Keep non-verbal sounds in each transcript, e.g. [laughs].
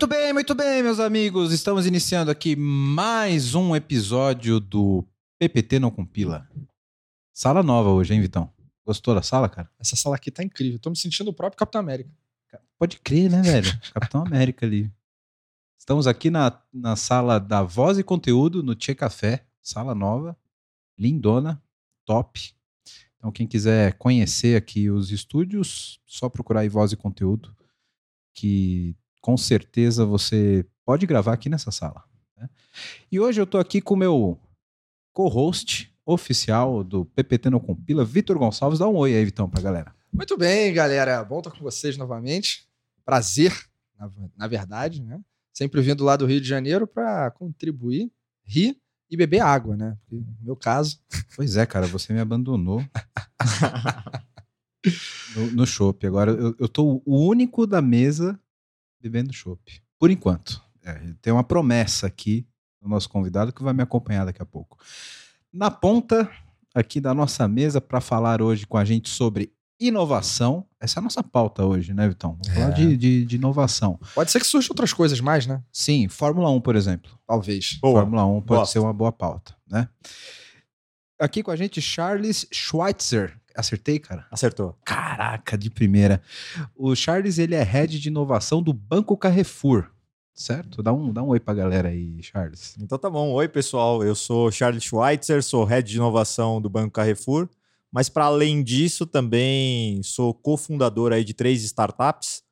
Muito bem, muito bem, meus amigos. Estamos iniciando aqui mais um episódio do PPT Não Compila. Sala nova hoje, hein, Vitão? Gostou da sala, cara? Essa sala aqui tá incrível. Tô me sentindo o próprio Capitão América. Pode crer, né, velho? [laughs] Capitão América ali. Estamos aqui na, na sala da Voz e Conteúdo, no Tchê Café. Sala nova, lindona, top. Então, quem quiser conhecer aqui os estúdios, só procurar aí Voz e Conteúdo, que com certeza você pode gravar aqui nessa sala. né? E hoje eu tô aqui com o meu co-host oficial do PPT Não Compila, Vitor Gonçalves. Dá um oi aí, Vitão, pra galera. Muito bem, galera. Bom estar com vocês novamente. Prazer, na, na verdade, né? Sempre vindo lá do Rio de Janeiro para contribuir, rir e beber água, né? Porque, no meu caso, Pois é, cara, você me abandonou [laughs] no, no chopp. Agora eu, eu tô o único da mesa bebendo chopp. Por enquanto. É, tem uma promessa aqui do nosso convidado que vai me acompanhar daqui a pouco. Na ponta aqui da nossa mesa para falar hoje com a gente sobre inovação. Essa é a nossa pauta hoje, né, Vitão? Vamos falar É. de, de, de inovação. pode ser que surjam outras coisas mais, né? Sim, Fórmula 1, por exemplo. Talvez. Boa. Fórmula 1 pode Gosto. ser uma boa pauta, né? Aqui com a gente, Charles Schweitzer. Acertei, cara? Acertou. Caraca, de primeira. O Charles, ele é head de inovação do Banco Carrefour, certo? Dá um, dá um oi pra galera aí, Charles. Então tá bom. Oi, pessoal. Eu sou Charles Schweitzer, sou head de inovação do Banco Carrefour. Mas para além disso, também sou cofundador aí de três startups.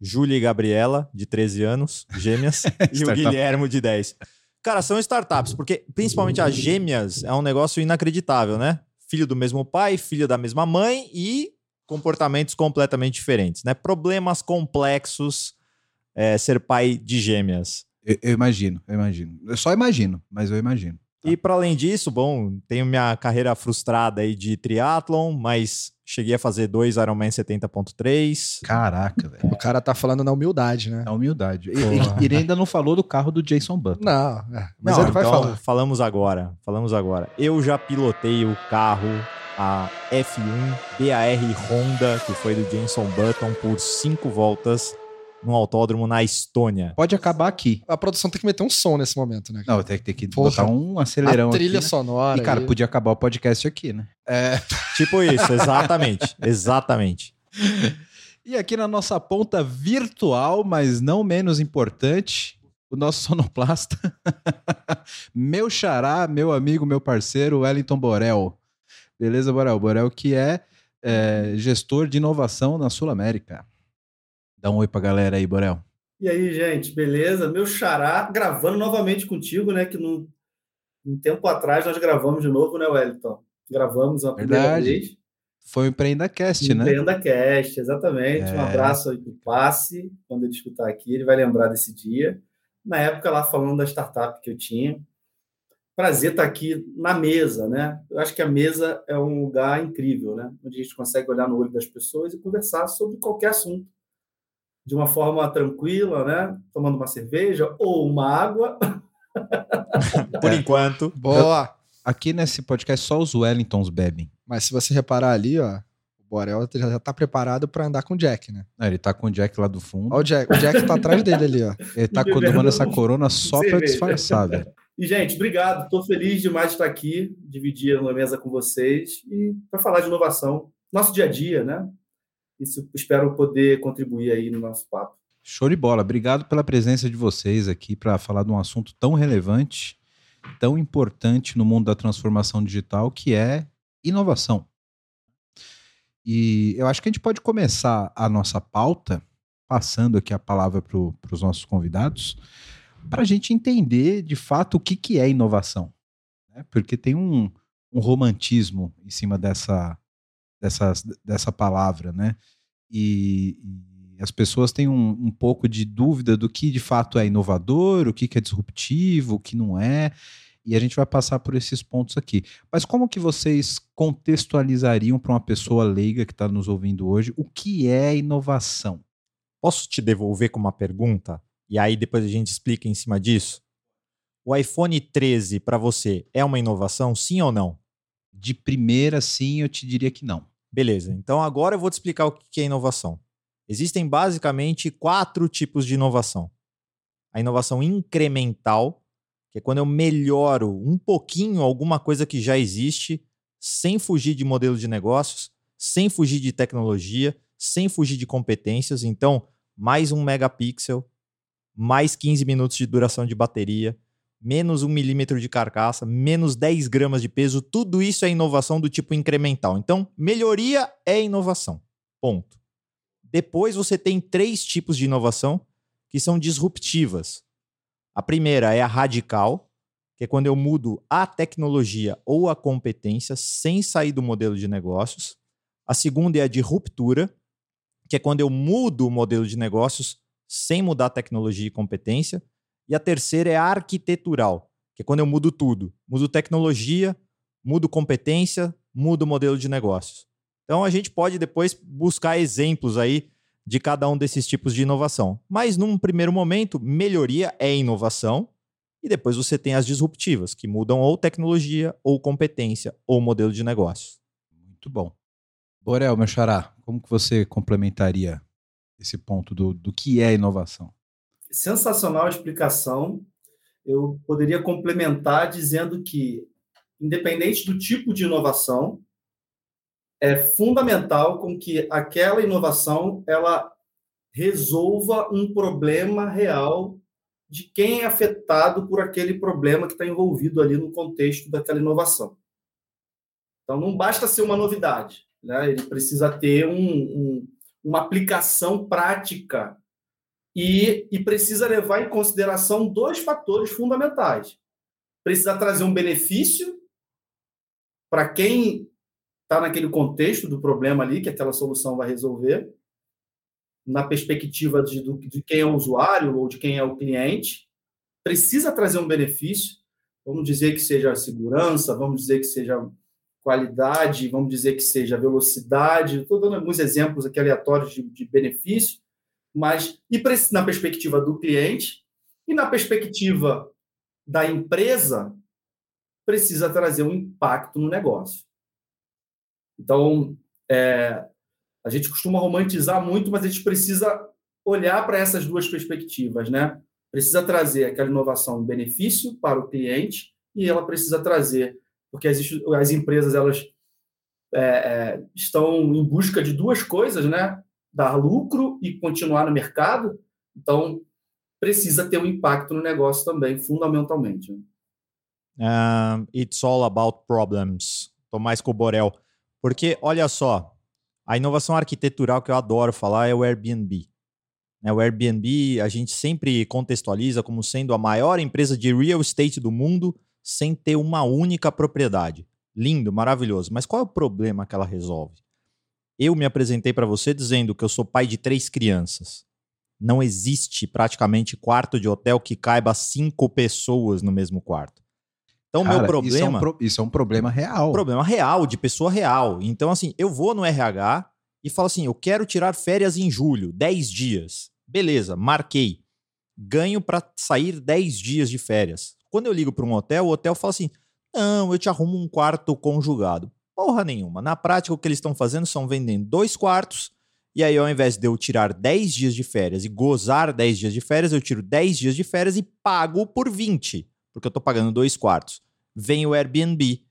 Júlia e Gabriela, de 13 anos, gêmeas, [laughs] e o. Guilhermo, de 10. Cara, são startups, porque principalmente as gêmeas é um negócio inacreditável, né? Filho do mesmo pai, filho da mesma mãe e comportamentos completamente diferentes, né? Problemas complexos é, ser pai de gêmeas. Eu, eu imagino, eu imagino. Eu só imagino, mas eu imagino. Tá. E para além disso, bom, tenho minha carreira frustrada aí de triatlon, mas cheguei a fazer dois Ironman 70.3. Caraca, velho. O cara tá falando na humildade, né? É humildade. E, e ele ainda não falou do carro do Jason Button. Não, é, mas Não, ele vai então, falar. Falamos agora, falamos agora. Eu já pilotei o carro, a F1 BAR Honda, que foi do Jenson Button, por cinco voltas no autódromo na Estônia. Pode acabar aqui. A produção tem que meter um som nesse momento, né? Não, tem que ter que Porra. botar um acelerão a trilha aqui. né? sonora. E, cara, aí. podia acabar o podcast aqui, né? É, Tipo isso, exatamente, [laughs] exatamente. E aqui na nossa ponta virtual, mas não menos importante, o nosso sonoplasta, [laughs] meu xará, meu amigo, meu parceiro, Wellington Borel. Beleza, Borel? Borel que é, é, gestor de inovação na Sul América. Dá um oi pra galera aí, Borel. E aí, gente, beleza? Meu xará gravando novamente contigo, né? Que num, um tempo atrás nós gravamos de novo, né, Wellington? Gravamos a primeira vez. Foi o EmpreendaCast, né? Empreenda Cast, exatamente. Um É. abraço aí pro Passe. Quando ele escutar aqui, ele vai lembrar desse dia. Na época, lá falando da startup que eu tinha. Prazer estar aqui na mesa, né? Eu acho que a mesa é um lugar incrível, né? Onde a gente consegue olhar no olho das pessoas e conversar sobre qualquer assunto. De uma forma tranquila, né? Tomando uma cerveja ou uma água. [laughs] Por enquanto. boa. Aqui nesse podcast só os Wellingtons bebem. Mas se você reparar ali, ó, o Borel já já tá preparado pra andar com o Jack, né? Ah, Ele tá com o Jack lá do fundo. Ó, o Jack, o Jack tá atrás dele ali, ó. Ele tá tomando essa corona só pra cerveja. disfarçar, velho. [laughs] E, gente, obrigado. Estou feliz demais de estar aqui, dividir uma mesa com vocês e para falar de inovação, nosso dia a dia, né? Isso espero poder contribuir aí no nosso papo. Show de bola. Obrigado pela presença de vocês aqui para falar de um assunto tão relevante, tão importante no mundo da transformação digital, que é inovação. E eu acho que a gente pode começar a nossa pauta, passando aqui a palavra para os nossos convidados, para a gente entender de fato o que, que é inovação. né? Porque tem um, um romantismo em cima dessa, dessa, dessa palavra, né? E, e as pessoas têm um, um pouco de dúvida do que de fato é inovador, o que, que é disruptivo, o que não é. E a gente vai passar por esses pontos aqui. Mas como que vocês contextualizariam para uma pessoa leiga que está nos ouvindo hoje o que é inovação? Posso te devolver com uma pergunta? E aí depois a gente explica em cima disso? O iPhone 13 para você é uma inovação, sim ou não? De primeira, sim, eu te diria que não. Beleza, então agora eu vou te explicar o que é inovação. Existem basicamente quatro tipos de inovação. a inovação incremental, que é quando eu melhoro um pouquinho alguma coisa que já existe, sem fugir de modelo de negócios, sem fugir de tecnologia, sem fugir de competências. Então, mais um megapixel, mais 15 minutos de duração de bateria, menos um milímetro de carcaça, menos 10 gramas de peso, tudo isso é inovação do tipo incremental. Então, melhoria é inovação. Ponto. Depois você tem três tipos de inovação que são disruptivas. A primeira é a radical, que é quando eu mudo a tecnologia ou a competência sem sair do modelo de negócios. A segunda é a de ruptura, que é quando eu mudo o modelo de negócios sem mudar a tecnologia e competência. E a terceira é a arquitetural, que é quando eu mudo tudo. Mudo tecnologia, mudo competência, mudo modelo de negócios. Então a gente pode depois buscar exemplos aí de cada um desses tipos de inovação. Mas num primeiro momento, melhoria é inovação, e depois você tem as disruptivas, que mudam ou tecnologia, ou competência, ou modelo de negócio. Muito bom. Borel, meu xará, como que você complementaria esse ponto do, do que é inovação? Sensacional a explicação. Eu poderia complementar dizendo que, independente do tipo de inovação, é fundamental com que aquela inovação ela resolva um problema real de quem é afetado por aquele problema que está envolvido ali no contexto daquela inovação. Então, não basta ser uma novidade, né? ele precisa ter um, um, uma aplicação prática e, e precisa levar em consideração dois fatores fundamentais. Precisa trazer um benefício para quem está naquele contexto do problema ali que aquela solução vai resolver, na perspectiva de, de quem é o usuário ou de quem é o cliente, precisa trazer um benefício, vamos dizer que seja segurança, vamos dizer que seja qualidade, vamos dizer que seja velocidade, estou dando alguns exemplos aqui aleatórios de, de benefício, mas e na perspectiva do cliente e na perspectiva da empresa, precisa trazer um impacto no negócio. Então, é, a gente costuma romantizar muito, mas a gente precisa olhar para essas duas perspectivas, né? Precisa trazer aquela inovação um benefício para o cliente e ela precisa trazer, porque as, as empresas elas é, é, estão em busca de duas coisas, né? Dar lucro e continuar no mercado. Então, precisa ter um impacto no negócio também, fundamentalmente. Um, né? it's all about problems. Tomás Coborel. Porque, olha só, a inovação arquitetural que eu adoro falar é o Airbnb. Né, o Airbnb a gente sempre contextualiza como sendo a maior empresa de real estate do mundo sem ter uma única propriedade. Lindo, maravilhoso. Mas qual é o problema que ela resolve? Eu me apresentei para você dizendo que eu sou pai de três crianças. Não existe praticamente quarto de hotel que caiba cinco pessoas no mesmo quarto. Então, o meu problema. Isso é, um pro... isso é um problema real. Problema real, de pessoa real. Então, assim, eu vou no RH e falo assim: eu quero tirar férias em julho, 10 dias. Beleza, marquei. Ganho para sair 10 dias de férias. Quando eu ligo para um hotel, o hotel fala assim: não, eu te arrumo um quarto conjugado. Porra nenhuma. Na prática, o que eles estão fazendo são vendendo dois quartos. E aí, ao invés de eu tirar 10 dias de férias e gozar 10 dias de férias, eu tiro 10 dias de férias e pago por 20, porque eu estou pagando dois quartos vem o Airbnb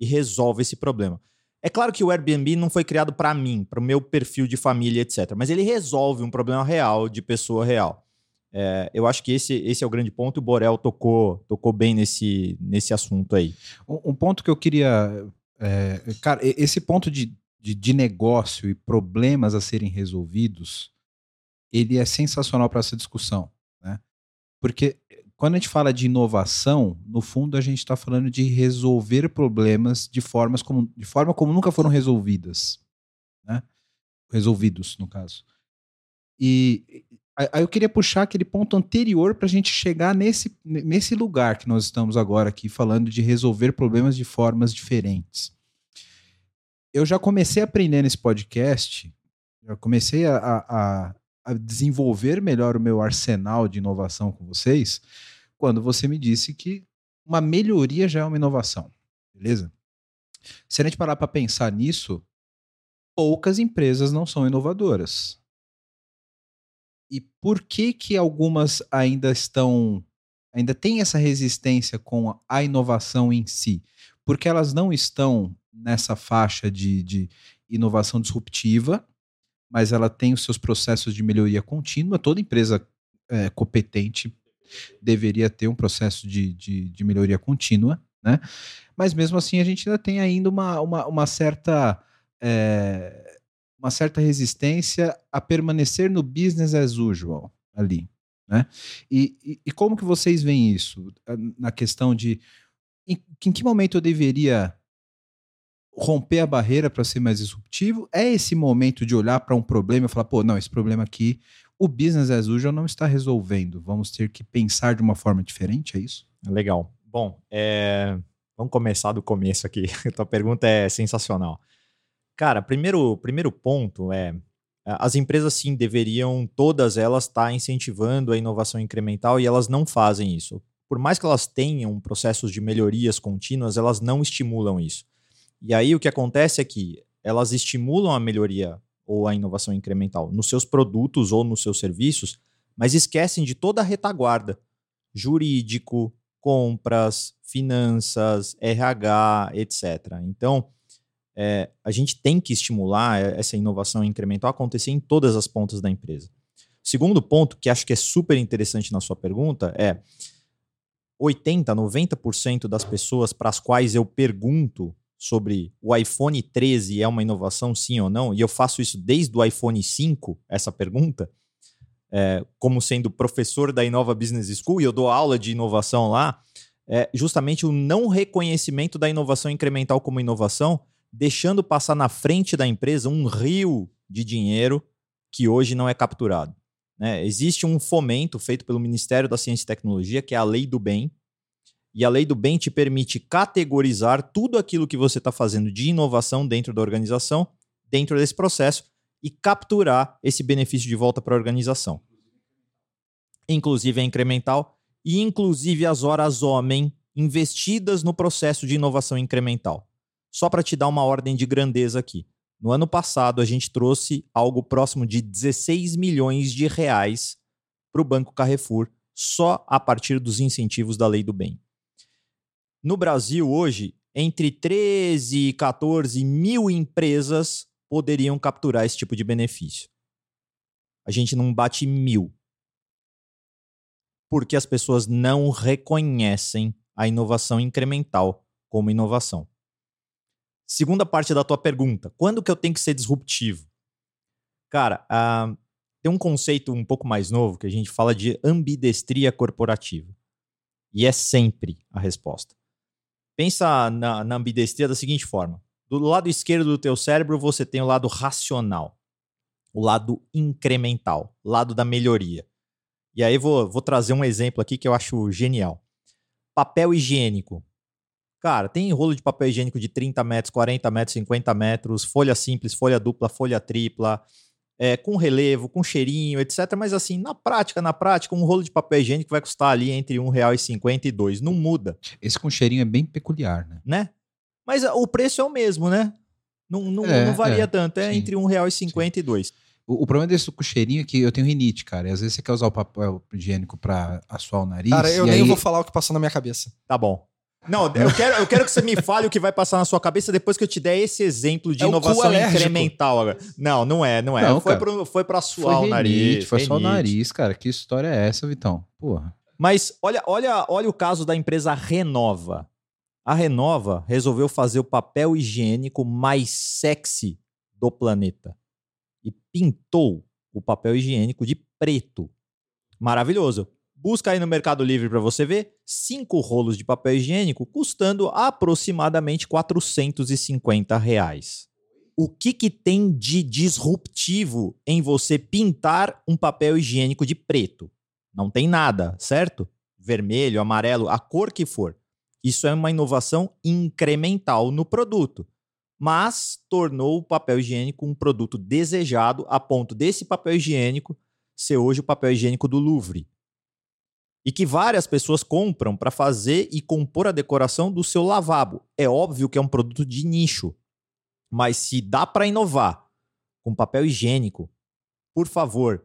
e resolve esse problema. É claro que o Airbnb não foi criado para mim, para o meu perfil de família, etc. Mas ele resolve um problema real de pessoa real. É, eu acho que esse, esse é o grande ponto. O Borel tocou, tocou bem nesse, nesse assunto aí. Um, um ponto que eu queria. É, cara, esse ponto de, de, de negócio e problemas a serem resolvidos, ele é sensacional para essa discussão. Né? Porque quando a gente fala de inovação, no fundo a gente está falando de resolver problemas de, formas como, de forma como nunca foram resolvidas. Né? Resolvidos, no caso. E aí eu queria puxar aquele ponto anterior para a gente chegar nesse, nesse lugar que nós estamos agora aqui, falando de resolver problemas de formas diferentes. Eu já comecei a aprender nesse podcast, já comecei a, a, a desenvolver melhor o meu arsenal de inovação com vocês quando você me disse que uma melhoria já é uma inovação. Beleza? Se a gente parar para pensar nisso, poucas empresas não são inovadoras. E por que que algumas ainda estão, ainda tem essa resistência com a- inovação em si? Porque elas não estão nessa faixa de, de inovação disruptiva, mas ela tem os seus processos de melhoria contínua. Toda empresa é, competente deveria ter um processo de, de, de melhoria contínua, né? Mas mesmo assim a gente ainda tem ainda uma, uma, uma certa é, uma certa resistência a permanecer no business as usual ali, né? E, e, e como que vocês veem isso na questão de em, em que momento eu deveria romper a barreira para ser mais disruptivo? É esse momento de olhar para um problema e falar, pô, não, esse problema aqui, o business as usual não está resolvendo. Vamos ter que pensar de uma forma diferente, é isso? Legal. Bom, é, vamos começar do começo aqui. A [laughs] tua pergunta é sensacional. Cara, primeiro, primeiro ponto é as empresas sim deveriam todas elas estar incentivando a inovação incremental e elas não fazem isso. Por mais que elas tenham processos de melhorias contínuas, elas não estimulam isso. E aí o que acontece é que elas estimulam a melhoria ou a inovação incremental nos seus produtos ou nos seus serviços, mas esquecem de toda a retaguarda jurídico, compras, finanças, RH, etc. Então, é, a gente tem que estimular essa inovação incremental acontecer em todas as pontas da empresa. Segundo ponto, que acho que é super interessante na sua pergunta, é 80, 90% das pessoas para as quais eu pergunto sobre o iPhone 13 é uma inovação, sim ou não, e eu faço isso desde o iPhone 5, essa pergunta, é, como sendo professor da Inova Business School, e eu dou aula de inovação lá, é justamente o não reconhecimento da inovação incremental como inovação, deixando passar na frente da empresa um rio de dinheiro que hoje não é capturado. Né? Existe um fomento feito pelo Ministério da Ciência e Tecnologia, que é a Lei do Bem, e a Lei do Bem te permite categorizar tudo aquilo que você está fazendo de inovação dentro da organização, dentro desse processo, e capturar esse benefício de volta para a organização. Inclusive é incremental e inclusive as horas homem investidas no processo de inovação incremental. Só para te dar uma ordem de grandeza aqui. No ano passado, a gente trouxe algo próximo de 16 milhões de reais para o Banco Carrefour, só a partir dos incentivos da Lei do Bem. No Brasil, hoje, entre 13 e 14 mil empresas poderiam capturar esse tipo de benefício. A gente não bate mil. Porque as pessoas não reconhecem a inovação incremental como inovação. Segunda parte da tua pergunta: quando que eu tenho que ser disruptivo? Cara, uh, tem um conceito um pouco mais novo que a gente fala de ambidestria corporativa. E é sempre a resposta. Pensa na, na ambidestria da seguinte forma: do lado esquerdo do teu cérebro você tem o lado racional, o lado incremental, o lado da melhoria. E aí vou, vou trazer um exemplo aqui que eu acho genial. Papel higiênico. Cara, tem rolo de papel higiênico de 30 metros, 40 metros, 50 metros, folha simples, folha dupla, folha tripla, é, com relevo, com cheirinho, etc. Mas assim, na prática, na prática, um rolo de papel higiênico vai custar ali entre R$ 1,50 e dois. Não muda. Esse com cheirinho é bem peculiar, né? Né? Mas o preço é o mesmo, né? Não, não, é, não varia é, tanto, é sim, entre R$ 1,50 e dois. O, o, problema desse com cheirinho é que eu tenho rinite, cara. E às vezes você quer usar o papel higiênico pra assoar o nariz. Cara, eu nem aí... vou falar o que passou na minha cabeça. Tá bom. Não, eu quero, eu quero que você me fale o que vai passar na sua cabeça depois que eu te der esse exemplo de é inovação incremental. Agora. Não, não é, não é. Não, foi, pro, foi pra suar foi o nariz. Foi só o nariz, cara. Que história é essa, Vitão? Porra. Mas olha, olha, olha o caso da empresa Renova. A Renova resolveu fazer o papel higiênico mais sexy do planeta. E pintou o papel higiênico de preto. Maravilhoso. Busca aí no Mercado Livre para você ver. Cinco rolos de papel higiênico custando aproximadamente 450 reais. O que, que tem de disruptivo em você pintar um papel higiênico de preto? Não tem nada, certo? Vermelho, amarelo, a cor que for. Isso é uma inovação incremental no produto, mas tornou o papel higiênico um produto desejado a ponto desse papel higiênico ser hoje o papel higiênico do Louvre e que várias pessoas compram para fazer e compor a decoração do seu lavabo. É óbvio que é um produto de nicho, mas se dá para inovar com papel higiênico, por favor,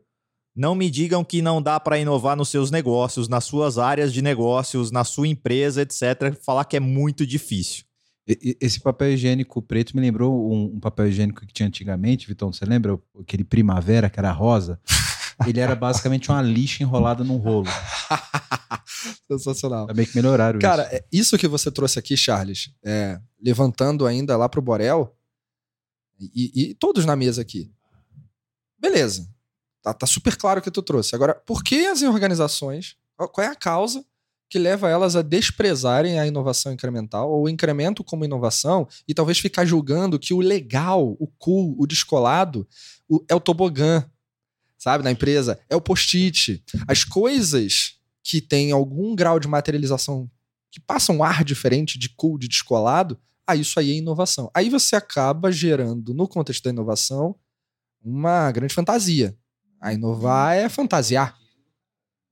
Não me digam que não dá para inovar nos seus negócios, nas suas áreas de negócios, na sua empresa, etc. Falar que é muito difícil. Esse papel higiênico preto me lembrou um, papel higiênico que tinha antigamente, Vitão. Você lembra aquele primavera que era rosa? Ele era basicamente uma lixa enrolada num rolo. [laughs] Sensacional. Também que melhoraram Cara, isso. é, isso que você trouxe aqui, Charles, é, levantando ainda lá pro Borel, e, e todos na mesa aqui. Beleza. Tá, tá super claro o que tu trouxe. Agora, por que as organizações, qual qual é a causa que leva elas a desprezarem a inovação incremental ou o incremento como inovação e talvez ficar julgando que o legal, o cool, o descolado o- é o tobogã, sabe, na empresa, é o post-it. As coisas que têm algum grau de materialização que passam um ar diferente de cool, de descolado, ah, isso aí é inovação. Aí você acaba gerando, no contexto da inovação, uma grande fantasia. A inovar é fantasiar.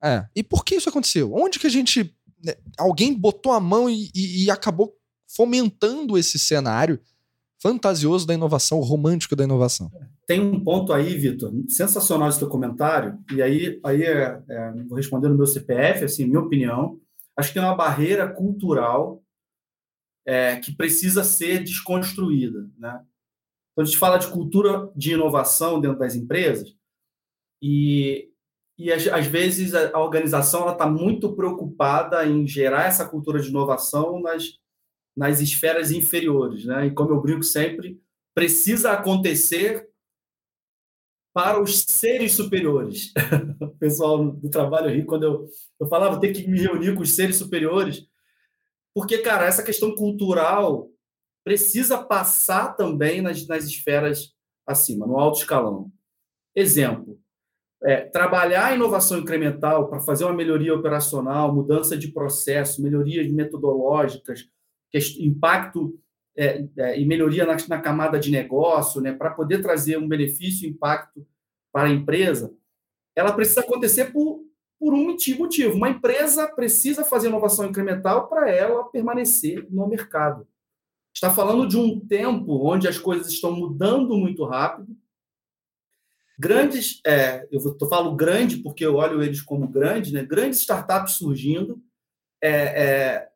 É. E por que isso aconteceu? Onde que a gente. né, Alguém botou a mão e, e- e acabou fomentando esse cenário fantasioso da inovação, romântico da inovação? Tem um ponto aí, Vitor, sensacional esse teu comentário, e aí, aí é, é, vou responder no meu CPF, assim, minha opinião. Acho que tem uma barreira cultural é, que precisa ser desconstruída. Né? Quando a gente fala de cultura de inovação dentro das empresas, e, e às, às vezes a, a organização está muito preocupada em gerar essa cultura de inovação nas, nas esferas inferiores. Né? E como eu brinco sempre, precisa acontecer para os seres superiores. [laughs] o pessoal do trabalho ri quando eu, eu falava ter que me reunir com os seres superiores, porque, cara, essa questão cultural precisa passar também nas, nas esferas acima, no alto escalão. Exemplo, é, trabalhar a inovação incremental para fazer uma melhoria operacional, mudança de processo, melhorias metodológicas, impacto é, é, e melhoria na, na, camada de negócio, né, para poder trazer um benefício impacto para a empresa, ela precisa acontecer por, por um motivo. Uma empresa precisa fazer inovação incremental para ela permanecer no mercado. Está falando de um tempo onde as coisas estão mudando muito rápido. Grandes, é, eu falo grande porque eu olho eles como grandes, né? grandes startups surgindo, é, é,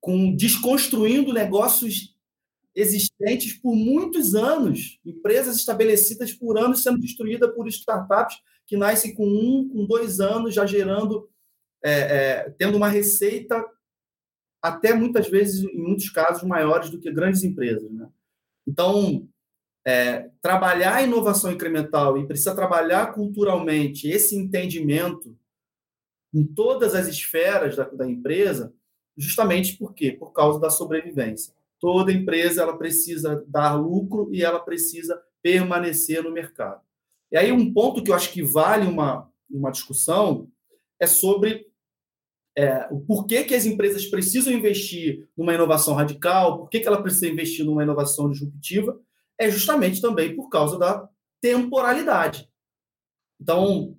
com desconstruindo negócios existentes por muitos anos, empresas estabelecidas por anos sendo destruídas por startups que nascem com um, com dois anos, já gerando, é, é, tendo uma receita até muitas vezes, em muitos casos, maiores do que grandes empresas. Né? Então, é, trabalhar a inovação incremental e precisa trabalhar culturalmente esse entendimento em todas as esferas da, da empresa, justamente por quê? Por causa da sobrevivência toda empresa ela precisa dar lucro e ela precisa permanecer no mercado. E aí um ponto que eu acho que vale uma, uma discussão é sobre é, o porquê que as empresas precisam investir numa inovação radical, por que, que ela precisa investir numa inovação disruptiva, é justamente também por causa da temporalidade. Então,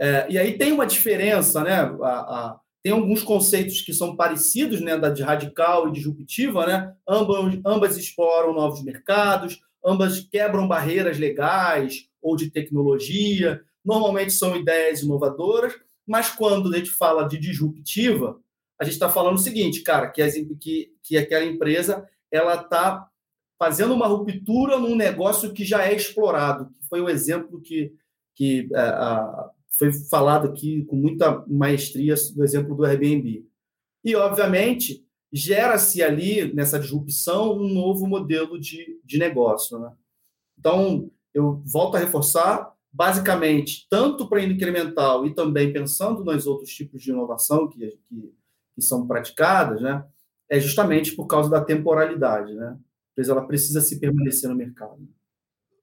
é, e aí tem uma diferença, né? A, a, tem alguns conceitos que são parecidos, né, da de radical e disruptiva, né? Ambas, ambas exploram novos mercados, ambas quebram barreiras legais ou de tecnologia. Normalmente são ideias inovadoras, mas quando a gente fala de disruptiva, a gente está falando o seguinte, cara, que, as, que, que aquela empresa ela está fazendo uma ruptura num negócio que já é explorado, foi o exemplo que, que a, foi falado aqui com muita maestria do exemplo do Airbnb. E, obviamente, gera-se ali, nessa disrupção, um novo modelo de, de negócio. Né? Então, eu volto a reforçar, basicamente, tanto para incremental e também pensando nos outros tipos de inovação que, que, que são praticadas, né? é justamente por causa da temporalidade. Né? Ela precisa se permanecer no mercado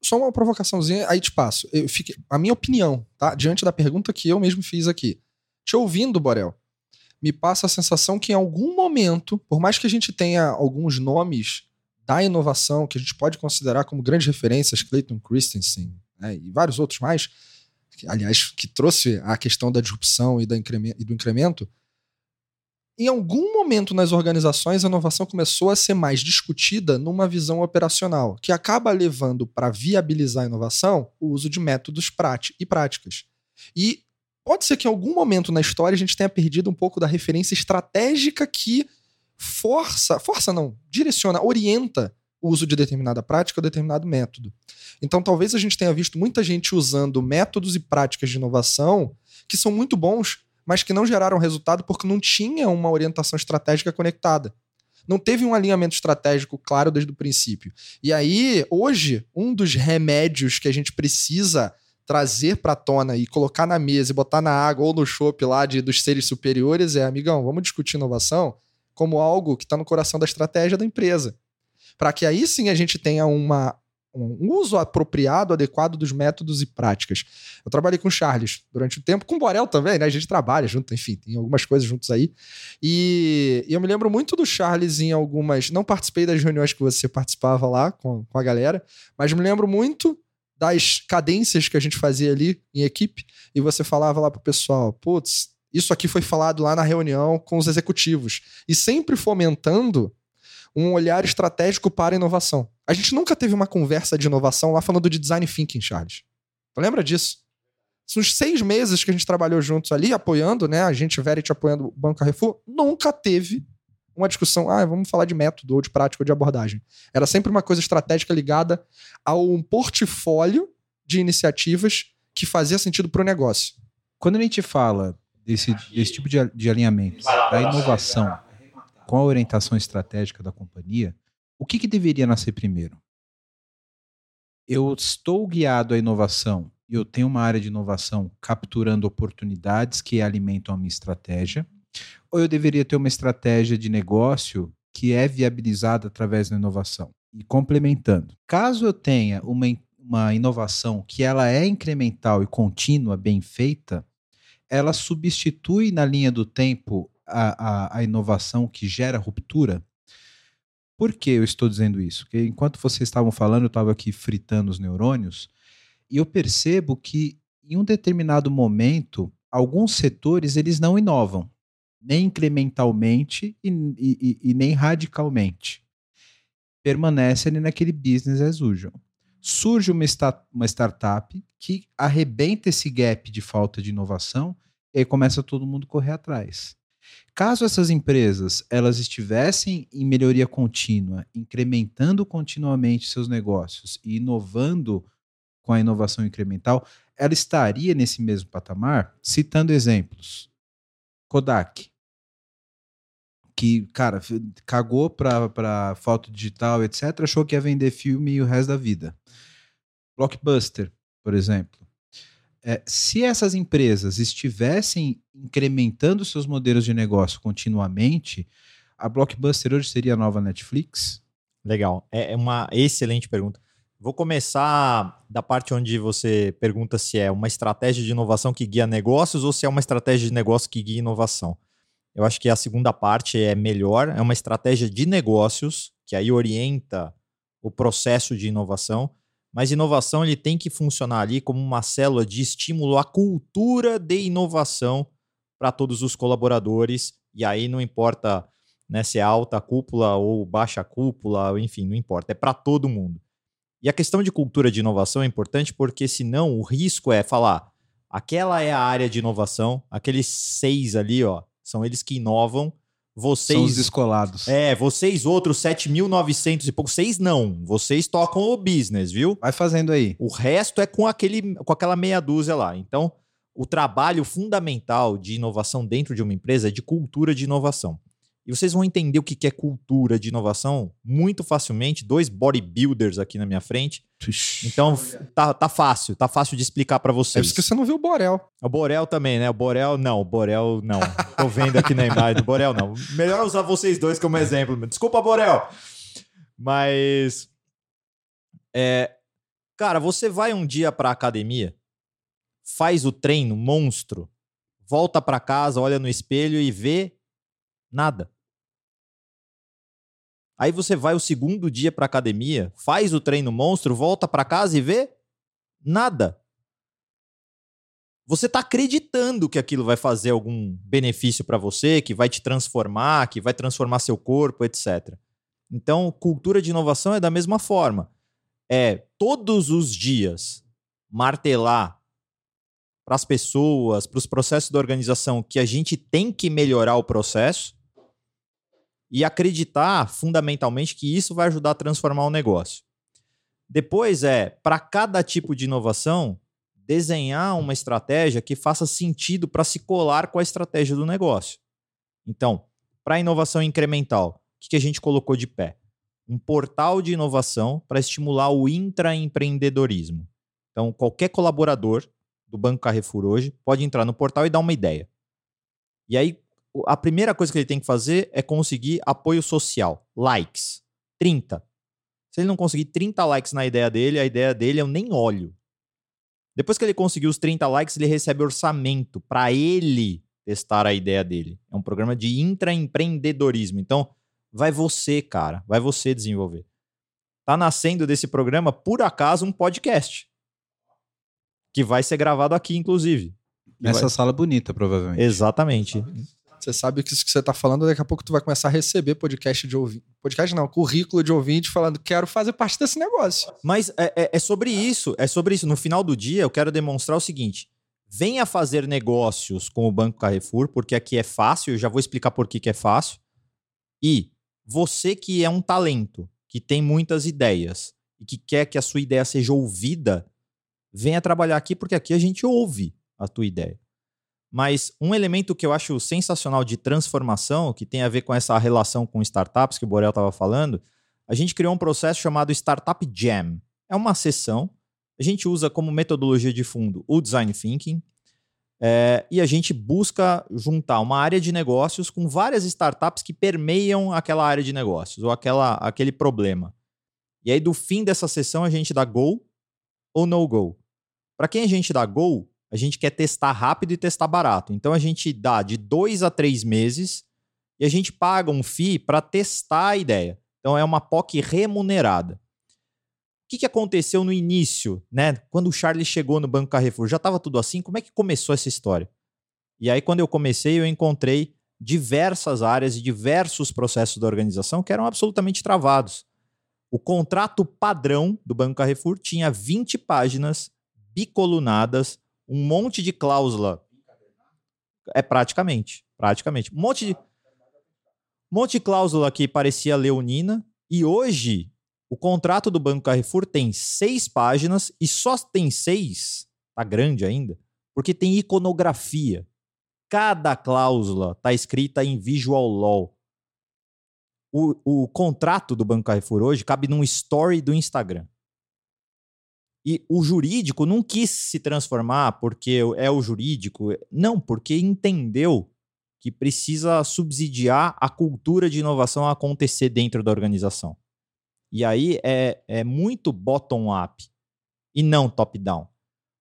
só uma provocaçãozinha, aí te passo. Eu fiquei, a minha opinião, tá? Diante da pergunta que eu mesmo fiz aqui. Te ouvindo, Borel, me passa a sensação que em algum momento, por mais que a gente tenha alguns nomes da inovação que a gente pode considerar como grandes referências, Clayton Christensen né, e vários outros mais, que, aliás, que trouxe a questão da disrupção e, da e do incremento, em algum momento nas organizações a inovação começou a ser mais discutida numa visão operacional, que acaba levando para viabilizar a inovação o uso de métodos e práticas. E pode ser que em algum momento na história a gente tenha perdido um pouco da referência estratégica que força, força não, direciona, orienta o uso de determinada prática ou determinado método. Então, talvez a gente tenha visto muita gente usando métodos e práticas de inovação que são muito bons, mas que não geraram resultado porque não tinha uma orientação estratégica conectada. Não teve um alinhamento estratégico claro desde o princípio. E aí, hoje, um dos remédios que a gente precisa trazer para tona e colocar na mesa e botar na água ou no chopp lá de, dos seres superiores é, amigão, vamos discutir inovação como algo que está no coração da estratégia da empresa para que aí sim a gente tenha uma, um uso apropriado, adequado dos métodos e práticas. Eu trabalhei com o Charles durante o tempo, com o Borel também, né? A gente trabalha junto, enfim, tem algumas coisas juntos aí. E, e, eu me lembro muito do Charles em algumas. Não participei das reuniões que você participava lá com, com a galera, mas me lembro muito das cadências que a gente fazia ali em equipe, e você falava lá pro pessoal, putz, isso aqui foi falado lá na reunião com os executivos. E sempre fomentando um olhar estratégico para a inovação. A gente nunca teve uma conversa de inovação lá falando de design thinking, Charles. Tu lembra disso? Uns seis meses que a gente trabalhou juntos ali, apoiando, né? A gente, Verity, apoiando o Banco Carrefour. Nunca teve uma discussão, ah, vamos falar de método, ou de prática, ou de abordagem. Era sempre uma coisa estratégica ligada a um portfólio de iniciativas que fazia sentido para o negócio. Quando a gente fala desse, desse tipo de, de alinhamento, da inovação com a orientação estratégica da companhia, o que, que deveria nascer primeiro? Eu estou guiado à inovação e eu tenho uma área de inovação capturando oportunidades que alimentam a minha estratégia, ou eu deveria ter uma estratégia de negócio que é viabilizada através da inovação? E complementando, caso eu tenha uma, uma inovação que ela é incremental e contínua, bem feita, ela substitui na linha do tempo a, a, a inovação que gera ruptura. Por que eu estou dizendo isso? Porque enquanto vocês estavam falando, eu estava aqui fritando os neurônios e eu percebo que em um determinado momento alguns setores eles não inovam nem incrementalmente e, e, e nem radicalmente. Permanece ali naquele business as usual. Surge uma, sta uma startup que arrebenta esse gap de falta de inovação e aí começa todo mundo correr atrás. Caso essas empresas elas estivessem em melhoria contínua, incrementando continuamente seus negócios e inovando com a inovação incremental, ela estaria nesse mesmo patamar? Citando exemplos. Kodak, que, cara, cagou para foto digital, etc., achou que ia vender filme o resto da vida. Blockbuster, por exemplo. É, se essas empresas estivessem incrementando seus modelos de negócio continuamente, a Blockbuster hoje seria a nova Netflix? Legal. É, é uma excelente pergunta. Vou começar da parte onde você pergunta se é uma estratégia de inovação que guia negócios ou se é uma estratégia de negócio que guia inovação. Eu acho que a segunda parte é melhor, é uma estratégia de negócios que aí orienta o processo de inovação mas inovação ele tem que funcionar ali como uma célula de estímulo à cultura de inovação para todos os colaboradores. E aí não importa né, se é alta cúpula ou baixa cúpula, enfim, não importa, é para todo mundo. E a questão de cultura de inovação é importante porque senão o risco é falar, aquela é a área de inovação, aqueles seis ali, ó, são eles que inovam, vocês. São os descolados. É, vocês outros 7.900 e pouco. Vocês não. Vocês tocam o business, viu? Vai fazendo aí. O resto é com, aquele, com aquela meia dúzia lá. Então, o trabalho fundamental de inovação dentro de uma empresa é de cultura de inovação. E vocês vão entender o que é cultura de inovação muito facilmente. Dois bodybuilders aqui na minha frente. Então, tá, tá fácil, tá fácil de explicar para vocês. É isso que você não viu o Borel. O Borel também, né? O Borel, não. O Borel, não. Tô vendo aqui na imagem do Borel, não. Melhor usar vocês dois como exemplo. Desculpa, Borel. Mas. É, cara, você vai um dia pra academia, faz o treino monstro, volta para casa, olha no espelho e vê nada. Aí você vai o segundo dia para academia, faz o treino monstro, volta para casa e vê nada. Você está acreditando que aquilo vai fazer algum benefício para você, que vai te transformar, que vai transformar seu corpo, etc. Então, cultura de inovação é da mesma forma. É todos os dias martelar para as pessoas, para os processos da organização, que a gente tem que melhorar o processo e acreditar fundamentalmente que isso vai ajudar a transformar o negócio. Depois é, para cada tipo de inovação, desenhar uma estratégia que faça sentido para se colar com a estratégia do negócio. Então, para a inovação incremental, o que a gente colocou de pé? Um portal de inovação para estimular o intraempreendedorismo. Então, qualquer colaborador do Banco Carrefour hoje pode entrar no portal e dar uma ideia. E aí, a primeira coisa que ele tem que fazer é conseguir apoio social, likes. 30. Se ele não conseguir 30 likes na ideia dele, a ideia dele eu nem olho. Depois que ele conseguiu os 30 likes, ele recebe orçamento para ele testar a ideia dele. É um programa de intraempreendedorismo. Então, vai você, cara, vai você desenvolver. Tá nascendo desse programa, por acaso, um podcast que vai ser gravado aqui, inclusive. Nessa vai... sala bonita, provavelmente. Exatamente. Você sabe que isso que você está falando, daqui a pouco tu vai começar a receber podcast de ouvinte. Podcast não, currículo de ouvinte falando quero fazer parte desse negócio. Mas é, é, é, sobre isso, é sobre isso. No final do dia, eu quero demonstrar o seguinte: venha fazer negócios com o Banco Carrefour, porque aqui é fácil, eu já vou explicar por que, que é fácil. E você que é um talento, que tem muitas ideias e que quer que a sua ideia seja ouvida, venha trabalhar aqui porque aqui a gente ouve a tua ideia. Mas um elemento que eu acho sensacional de transformação, que tem a ver com essa relação com startups que o Borel estava falando, a gente criou um processo chamado Startup Jam. É uma sessão, a gente usa como metodologia de fundo o design thinking, é, e a gente busca juntar uma área de negócios com várias startups que permeiam aquela área de negócios ou aquela, aquele problema. E aí, do fim dessa sessão, a gente dá go ou no go. Para quem a gente dá go, a gente quer testar rápido e testar barato. Então a gente dá de dois a três meses e a gente paga um FII para testar a ideia. Então é uma POC remunerada. O que, que aconteceu no início, né? Quando o Charlie chegou no Banco Carrefour, já estava tudo assim? Como é que começou essa história? E aí, quando eu comecei, eu encontrei diversas áreas e diversos processos da organização que eram absolutamente travados. O contrato padrão do Banco Carrefour tinha 20 páginas bicolunadas, um monte de cláusula. É praticamente, praticamente. Um monte de, um monte de cláusula que parecia leonina. E hoje, o contrato do Banco Carrefour tem seis páginas e só tem seis, tá grande ainda, porque tem iconografia. Cada cláusula tá escrita em Visual Law. O, o contrato do Banco Carrefour hoje cabe num story do Instagram. E o jurídico não quis se transformar porque é o jurídico. Não, porque entendeu que precisa subsidiar a cultura de inovação a acontecer dentro da organização. E aí é, é muito bottom-up e não top-down.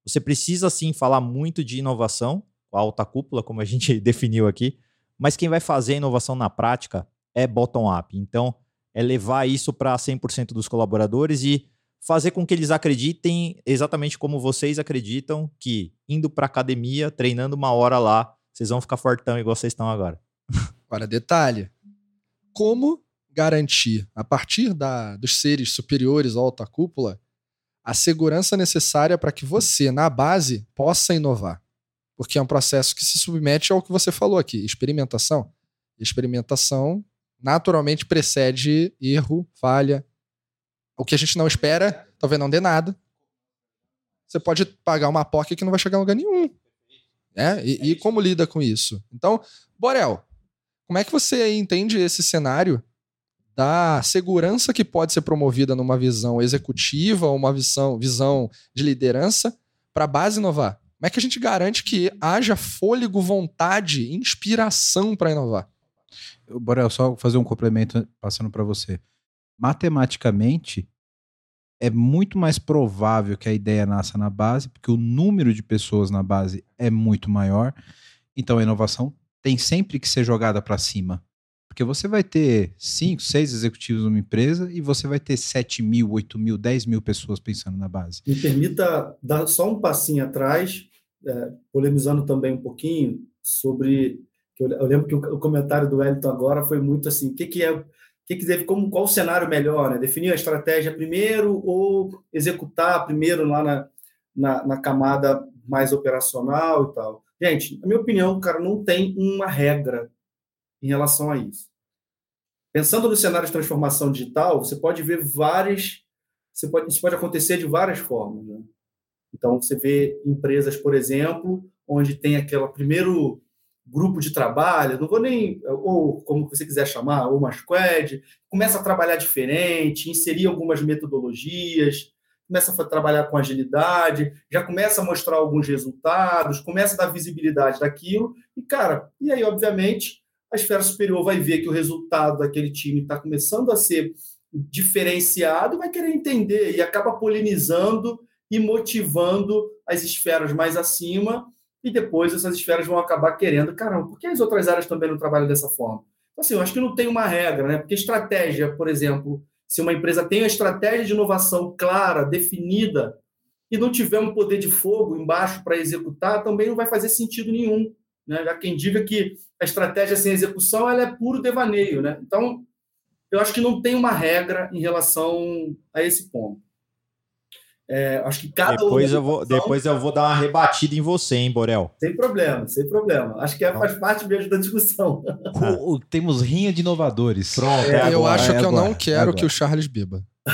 Você precisa sim falar muito de inovação, a alta cúpula, como a [laughs] gente definiu aqui, mas quem vai fazer a inovação na prática é bottom-up. Então, é levar isso para 100% dos colaboradores e fazer com que eles acreditem exatamente como vocês acreditam que indo para academia, treinando uma hora lá, vocês vão ficar fortão igual vocês estão agora. [laughs] Agora, detalhe: como garantir, a partir da, dos seres superiores à alta cúpula, a segurança necessária para que você, na base, possa inovar? Porque é um processo que se submete ao que você falou aqui: experimentação. Experimentação naturalmente precede erro, falha, o que a gente não espera, talvez não dê nada. Você pode pagar uma POC que não vai chegar a lugar nenhum. Né? E, e como lida com isso? Então, Borel, como é que você entende esse cenário da segurança que pode ser promovida numa visão executiva ou uma visão, visão de liderança para a base inovar? Como é que a gente garante que haja fôlego, vontade, inspiração para inovar? Borel, só fazer um complemento passando para você matematicamente, é muito mais provável que a ideia nasça na base, porque o número de pessoas na base é muito maior. Então a inovação tem sempre que ser jogada para cima. Porque você vai ter 5, 6 executivos numa empresa e você vai ter 7 mil, 8 mil, 10 mil pessoas pensando na base. Me permita dar só um passinho atrás, é, polemizando também um pouquinho sobre. Eu, lembro que o, o, comentário do Wellington agora foi muito assim: o que, que é que, deve, como, qual o cenário melhor, né? Definir a estratégia primeiro ou executar primeiro lá na, na, na camada mais operacional e tal. Gente, na minha opinião, cara, não tem uma regra em relação a isso. Pensando no cenário de transformação digital, você pode ver várias. Você pode, isso pode acontecer de várias formas. Né? Então, você vê empresas, por exemplo, onde tem aquele primeiro grupo de trabalho, não vou nem, ou como você quiser chamar, ou uma squad, começa a trabalhar diferente, inserir algumas metodologias, começa a trabalhar com agilidade, já começa a mostrar alguns resultados, começa a dar visibilidade daquilo, e, cara, e aí, obviamente, a esfera superior vai ver que o resultado daquele time está começando a ser diferenciado vai querer entender, e acaba polinizando e motivando as esferas mais acima, e depois essas esferas vão acabar querendo, caramba, por que as outras áreas também não trabalham dessa forma? Então, assim, eu acho que não tem uma regra, né? Porque estratégia, por exemplo, se uma empresa tem a estratégia de inovação clara, definida, e não tiver um poder de fogo embaixo para executar, também não vai fazer sentido nenhum. Né? Já quem diga que a estratégia sem execução ela é puro devaneio. Né? Então, eu acho que não tem uma regra em relação a esse ponto. É, acho que cada depois eu vou Depois eu vou dar uma rebatida em você, hein, Borel? Sem problema, sem problema. Acho que é, faz parte mesmo da discussão. [laughs] O, temos rinha de inovadores. Pronto, é, eu acho que eu não quero que o Charles beba. [laughs]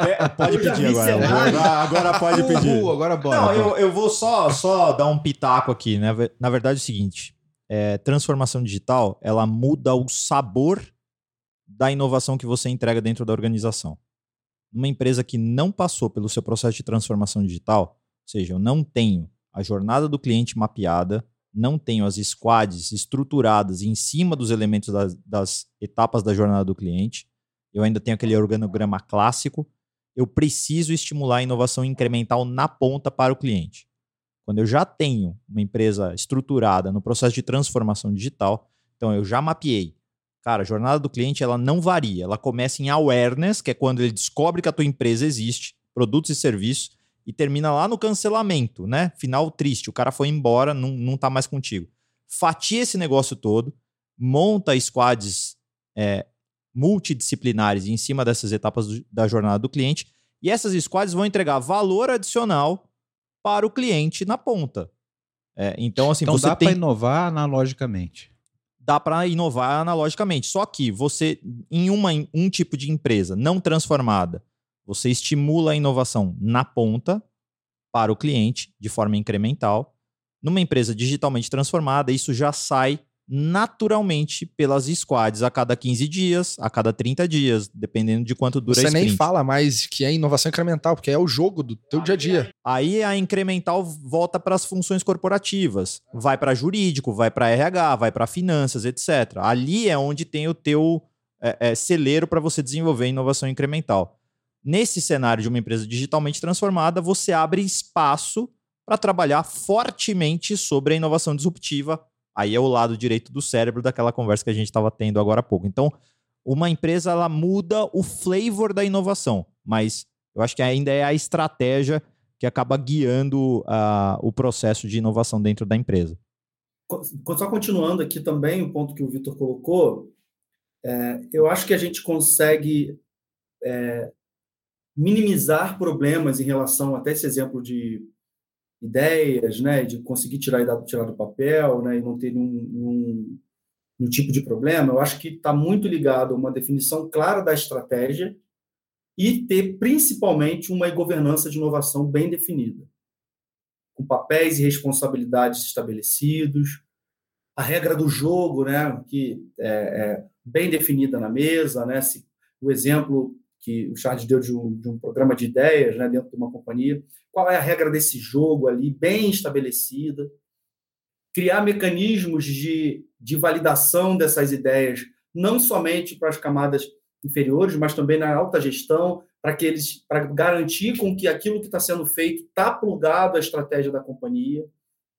é, pode pedir agora. agora. Agora pode pedir. Uh, agora bora. Não, eu, eu vou só, só dar um pitaco aqui. Né? Na verdade é o seguinte. É, transformação digital, ela muda o sabor da inovação que você entrega dentro da organização uma empresa que não passou pelo seu processo de transformação digital, ou seja, eu não tenho a jornada do cliente mapeada, não tenho as squads estruturadas em cima dos elementos das, das etapas da jornada do cliente, eu ainda tenho aquele organograma clássico, eu preciso estimular a inovação incremental na ponta para o cliente. Quando eu já tenho uma empresa estruturada no processo de transformação digital, então eu já mapeei Cara, a jornada do cliente ela não varia. Ela começa em awareness, que é quando ele descobre que a tua empresa existe, produtos e serviços, e termina lá no cancelamento, né? Final triste, o cara foi embora, não, não tá mais contigo. Fatia esse negócio todo, monta squads é, multidisciplinares em cima dessas etapas do, da jornada do cliente, e essas squads vão entregar valor adicional para o cliente na ponta. É, então, assim, então você dá tem... para inovar analogicamente dá para inovar analogicamente. Só que você, em uma, um tipo de empresa não transformada, você estimula a inovação na ponta para o cliente de forma incremental. Numa empresa digitalmente transformada, isso já sai naturalmente pelas squads a cada 15 dias, a cada 30 dias, dependendo de quanto dura Você a sprint. nem fala mais que é inovação incremental, porque é o jogo do teu dia a dia. Aí a incremental volta para as funções corporativas, vai para jurídico, vai para RH, vai para finanças, etc. Ali é onde tem o teu é, é, celeiro para você desenvolver inovação incremental. Nesse cenário de uma empresa digitalmente transformada, você abre espaço para trabalhar fortemente sobre a inovação disruptiva Aí é o lado direito do cérebro daquela conversa que a gente estava tendo agora há pouco. Então, uma empresa ela muda o flavor da inovação, mas eu acho que ainda é a estratégia que acaba guiando uh, o processo de inovação dentro da empresa. Só continuando aqui também o ponto que o Vitor colocou, é, eu acho que a gente consegue é, minimizar problemas em relação até esse exemplo de ideias, né, de conseguir tirar, tirar do papel, né, e não ter nenhum, nenhum, nenhum tipo de problema, eu acho que está muito ligado a uma definição clara da estratégia e ter principalmente uma governança de inovação bem definida, com papéis e responsabilidades estabelecidos, a regra do jogo, né, que é, é bem definida na mesa, né, se o exemplo que o Charles deu de um, de um programa de ideias né, dentro de uma companhia. Qual é a regra desse jogo ali, bem estabelecida? Criar mecanismos de, de validação dessas ideias, não somente para as camadas inferiores, mas também na alta gestão, para que eles para garantir com que aquilo que está sendo feito está plugado à estratégia da companhia.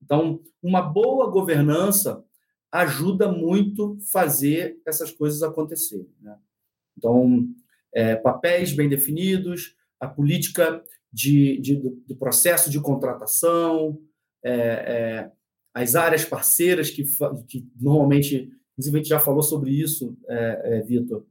Então, uma boa governança ajuda muito fazer essas coisas acontecerem. Né? Então, é, papéis bem definidos, a política de, de, do processo de contratação, é, é, as áreas parceiras que, que normalmente, inclusive a gente já falou sobre isso, é, é, Vitor,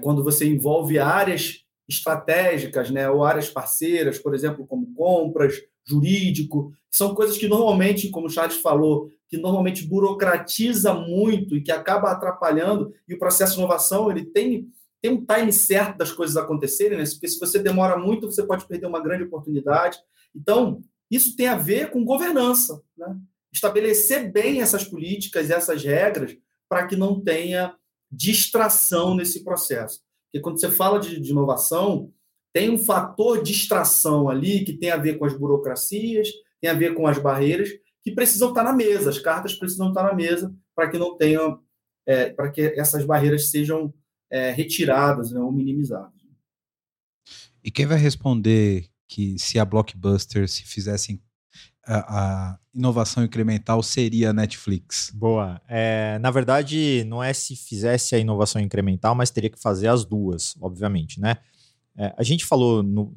quando você envolve áreas estratégicas, né, ou áreas parceiras, por exemplo, como compras, jurídico, são coisas que normalmente, como o Charles falou, que normalmente burocratiza muito e que acaba atrapalhando, e o processo de inovação ele tem, tem um time certo das coisas acontecerem, né? porque se você demora muito, você pode perder uma grande oportunidade. Então, isso tem a ver com governança, né? estabelecer bem essas políticas essas regras para que não tenha distração nesse processo. Porque quando você fala de, de inovação, tem um fator de distração ali que tem a ver com as burocracias, tem a ver com as barreiras, que precisam estar na mesa, as cartas precisam estar na mesa para que não tenham, é, para que essas barreiras sejam é, retiradas né, ou minimizadas. E quem vai responder que se a Blockbuster se fizessem a, a, inovação incremental seria a Netflix? Boa. É, na verdade, não é se fizesse a inovação incremental, mas teria que fazer as duas, obviamente, né? É, a gente falou no,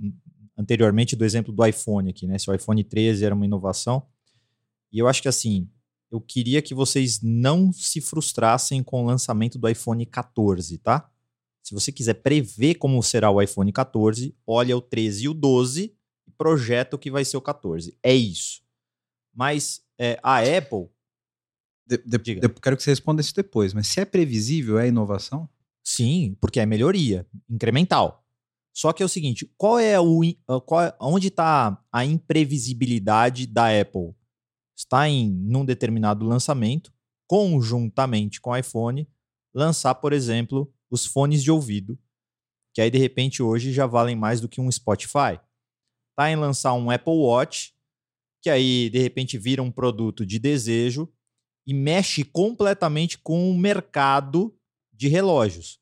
anteriormente do exemplo do iPhone aqui, né? Se o iPhone 13 era uma inovação. E eu acho que assim, eu queria que vocês não se frustrassem com o lançamento do iPhone 14, tá? Se você quiser prever como será o iPhone 14, olha o 13 e o 12 projeta o que vai ser o 14. É isso. Mas é, a Apple. De, de, de, quero que você responda isso depois, mas se é previsível, é inovação? Sim, porque é melhoria incremental. Só que é o seguinte: qual é o. Qual, é, onde está a imprevisibilidade da Apple? Está em, num determinado lançamento, conjuntamente com o iPhone, lançar, por exemplo, os fones de ouvido, que aí de repente hoje já valem mais do que um Spotify tá em lançar um Apple Watch, que aí de repente vira um produto de desejo e mexe completamente com o mercado de relógios.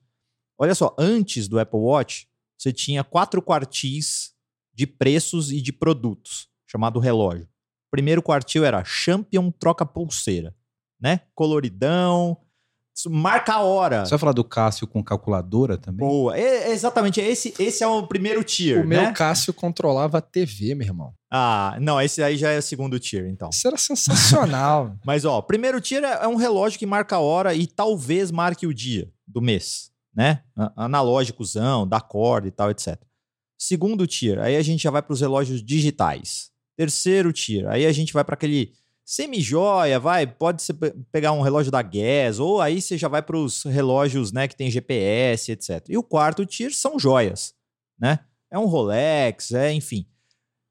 Olha só, antes do Apple Watch, você tinha quatro quartis de preços e de produtos, chamado relógio. Primeiro quartil era Champion troca pulseira, né? Coloridão, marca a hora. Você vai falar do Cássio com calculadora também? Boa. É, exatamente. Esse, esse é o primeiro tier. O né? meu Cássio controlava a TV, meu irmão. Ah, não, esse aí já é o segundo tier, então. Isso era sensacional. [laughs] Mas, ó, primeiro tier é, é um relógio que marca a hora e talvez marque o dia do mês, né? Analógicozão, da corda e tal, etc. Segundo tier, aí a gente já vai para os relógios digitais. Terceiro tier, aí a gente vai para aquele semi-joia, vai, pode ser pegar um relógio da Guess, ou aí você já vai para os relógios, né, que tem GPS, etc. E o quarto tier são joias, né? É um Rolex, é, enfim.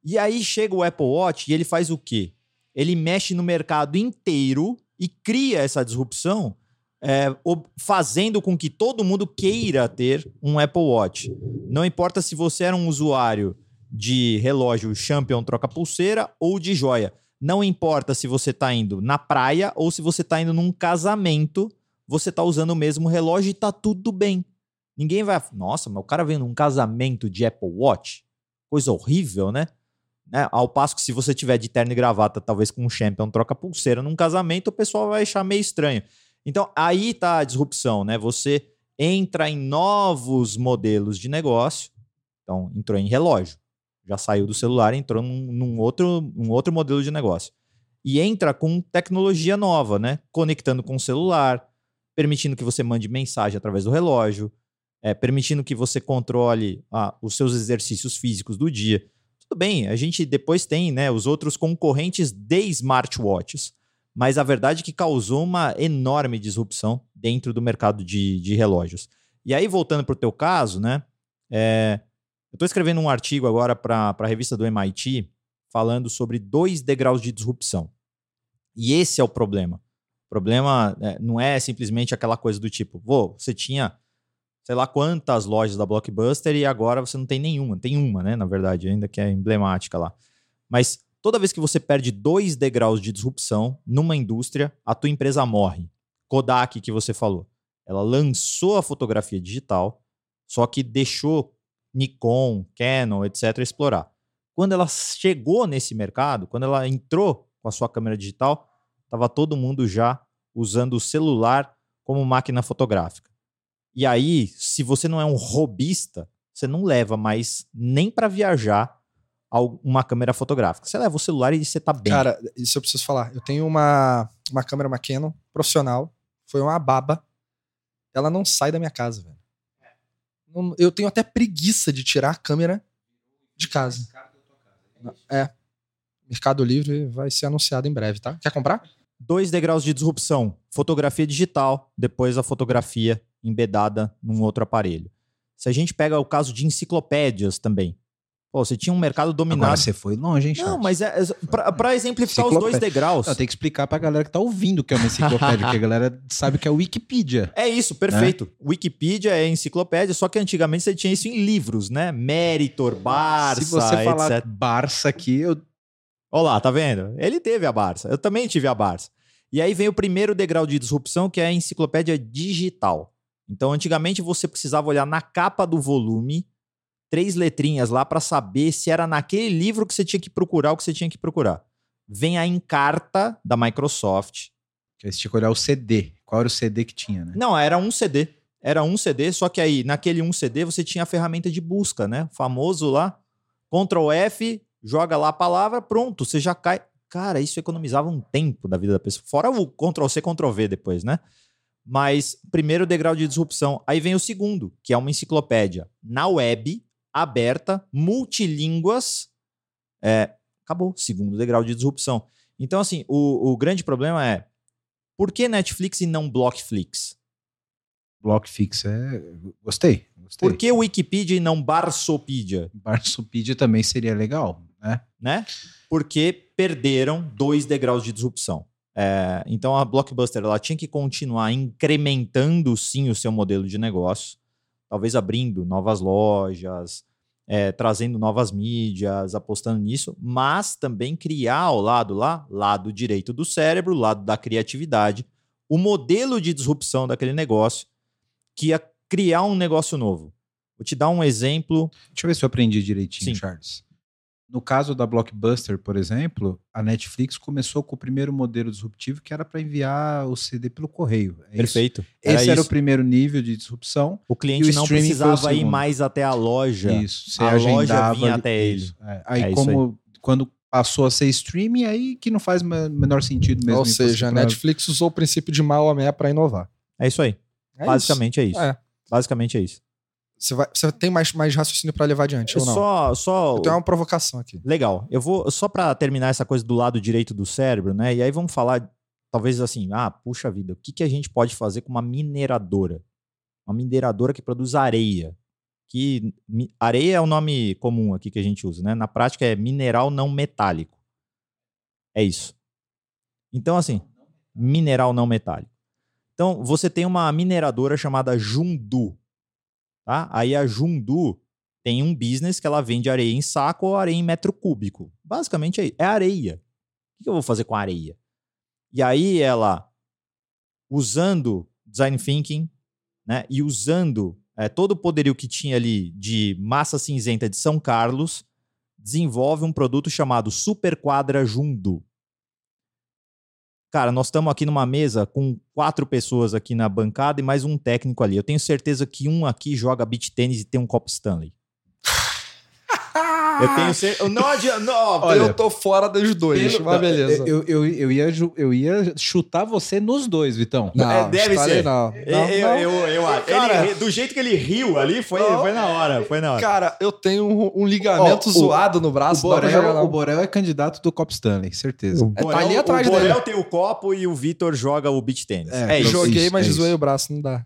E aí chega o Apple Watch e ele faz o quê? Ele mexe no mercado inteiro e cria essa disrupção, é, fazendo com que todo mundo queira ter um Apple Watch. Não importa se você era um usuário de relógio Champion troca pulseira ou de joia não importa se você está indo na praia ou se você está indo num casamento, você está usando o mesmo relógio e está tudo bem. Ninguém vai. Nossa, mas o cara vem num casamento de Apple Watch? Coisa horrível, né? né? Ao passo que se você tiver de terno e gravata, talvez com um champion troca pulseira num casamento, o pessoal vai achar meio estranho. Então, aí tá a disrupção, né? Você entra em novos modelos de negócio. Então, entrou em relógio já saiu do celular e entrou num, num, outro, um outro modelo de negócio. E entra com tecnologia nova, né? Conectando com o celular, permitindo que você mande mensagem através do relógio, é, permitindo que você controle ah, os seus exercícios físicos do dia. Tudo bem, a gente depois tem né, os outros concorrentes de smartwatches, mas a verdade é que causou uma enorme disrupção dentro do mercado de, de relógios. E aí, voltando para o teu caso, né? É, eu estou escrevendo um artigo agora para a revista do MIT falando sobre dois degraus de disrupção. E esse é o problema. O problema é, não é simplesmente aquela coisa do tipo, vô, você tinha sei lá quantas lojas da Blockbuster e agora você não tem nenhuma. Tem uma, né? Na verdade, ainda que é emblemática lá. Mas toda vez que você perde dois degraus de disrupção numa indústria, a tua empresa morre. Kodak, que você falou. Ela lançou a fotografia digital, só que deixou Nikon, Canon, etc., explorar. Quando ela chegou nesse mercado, quando ela entrou com a sua câmera digital, estava todo mundo já usando o celular como máquina fotográfica. E aí, se você não é um robista, você não leva mais nem para viajar uma câmera fotográfica. Você leva o celular e você tá bem. Cara, isso eu preciso falar. Eu tenho uma, uma câmera uma Canon profissional, foi uma baba. Ela não sai da minha casa, velho Eu tenho até preguiça de tirar a câmera de casa. É. Mercado Livre vai ser anunciado em breve, tá? Quer comprar? Dois degraus de disrupção: fotografia digital, depois a fotografia embedada num outro aparelho. Se a gente pega o caso de enciclopédias também. Pô, você tinha um mercado dominado. Agora você foi longe, hein, Não, Charles? mas é, é pra exemplificar os dois degraus. Não, tem que explicar pra galera que tá ouvindo que é uma enciclopédia, [laughs] porque a galera sabe que é Wikipedia. É isso, perfeito. Wikipedia é enciclopédia, só que antigamente você tinha isso em livros, né? Meritor, Barça, Se você falar etc. Barça aqui, eu Olha lá, tá vendo? Ele teve a Barça. Eu também tive a Barça. E aí vem o primeiro degrau de disrupção, que é a enciclopédia digital. Então, antigamente você precisava olhar na capa do volume três letrinhas lá para saber se era naquele livro que você tinha que procurar o que você tinha que procurar. Vem a Encarta da Microsoft. que você tinha que olhar o CD. Qual era o CD que tinha, né? Não, era um CD. Era um CD, só que aí, naquele um CD, você tinha a ferramenta de busca, né? O famoso lá. Ctrl F, joga lá a palavra, pronto, você já cai. Cara, isso economizava um tempo da vida da pessoa. Fora o Ctrl C, Ctrl V depois, né? Mas primeiro degrau de disrupção. Aí vem o segundo, que é uma enciclopédia na web, aberta, multilínguas. É, acabou. Segundo degrau de disrupção. Então, assim, o, o grande problema é por que Netflix e não Blockflix? Blockfix é. Gostei. gostei. Por que Wikipedia e não Barsopedia? Barsopedia também seria legal, né? Né? Porque perderam dois degraus de disrupção. É, então a Blockbuster ela tinha que continuar incrementando sim o seu modelo de negócio, talvez abrindo novas lojas, é, trazendo novas mídias, apostando nisso, mas também criar ao lado lá, lado direito do cérebro, lado da criatividade, o modelo de disrupção daquele negócio que ia criar um negócio novo. Vou te dar um exemplo. Deixa eu ver se eu aprendi direitinho, Sim. Charles. No caso da Blockbuster, por exemplo, a Netflix começou com o primeiro modelo disruptivo que era para enviar o CD pelo correio. É isso. Perfeito. Esse era o isso. primeiro nível de disrupção. O cliente o não o precisava ir mais até a loja. Isso. Você A loja vinha ali- até ele. isso, é. Aí, É isso como quando passou a ser streaming, aí que não faz menor sentido mesmo. Ou seja, a Netflix usou o princípio de Maomé para inovar. É isso aí. É Basicamente é isso. isso. É. Basicamente é isso. Você, vai, você tem mais, mais raciocínio para levar adiante ou não? Só, só Eu tenho uma provocação aqui. Legal. Eu vou só para terminar essa coisa do lado direito do cérebro, né? E aí vamos falar, talvez assim, ah, puxa vida, o que, que a gente pode fazer com uma mineradora? Uma mineradora que produz areia. Que areia é o nome comum aqui que a gente usa, né? Na prática é mineral não metálico. É isso. Então assim, mineral não metálico. Então você tem uma mineradora chamada Jundu, tá? Aí a Jundu tem um business que ela vende areia em saco ou areia em metro cúbico. Basicamente é, é areia. O que eu vou fazer com areia? E aí ela, usando design thinking, né, e usando é, todo o poderio que tinha ali de massa cinzenta de São Carlos, desenvolve um produto chamado Super Quadra Jundu. Cara, nós estamos aqui numa mesa com quatro pessoas aqui na bancada e mais um técnico ali. Eu tenho certeza que um aqui joga beach tênis e tem um copo Stanley. Eu tenho certeza. Não adianta. Não, Olha, eu tô fora dos dois, Pelo- mas beleza. Eu, eu, eu, ia, eu ia chutar você nos dois, Vitão. Não, É, deve ser. Não. eu, Não, eu, não. eu, eu acho. Ele Cara- ri- do jeito que ele riu ali, foi, Não. foi na hora. Foi na hora. Cara, eu tenho um, um ligamento Ó, o- zoado no O braço. dá pra jogar, Borel, não. o Borel é candidato do Cop Stanley, certeza. É, tá ali atrás o Borel dele. tem o copo e o Vitor joga o beach tênis. É, É, isso. Joguei, mas é zoei isso. o braço, não dá.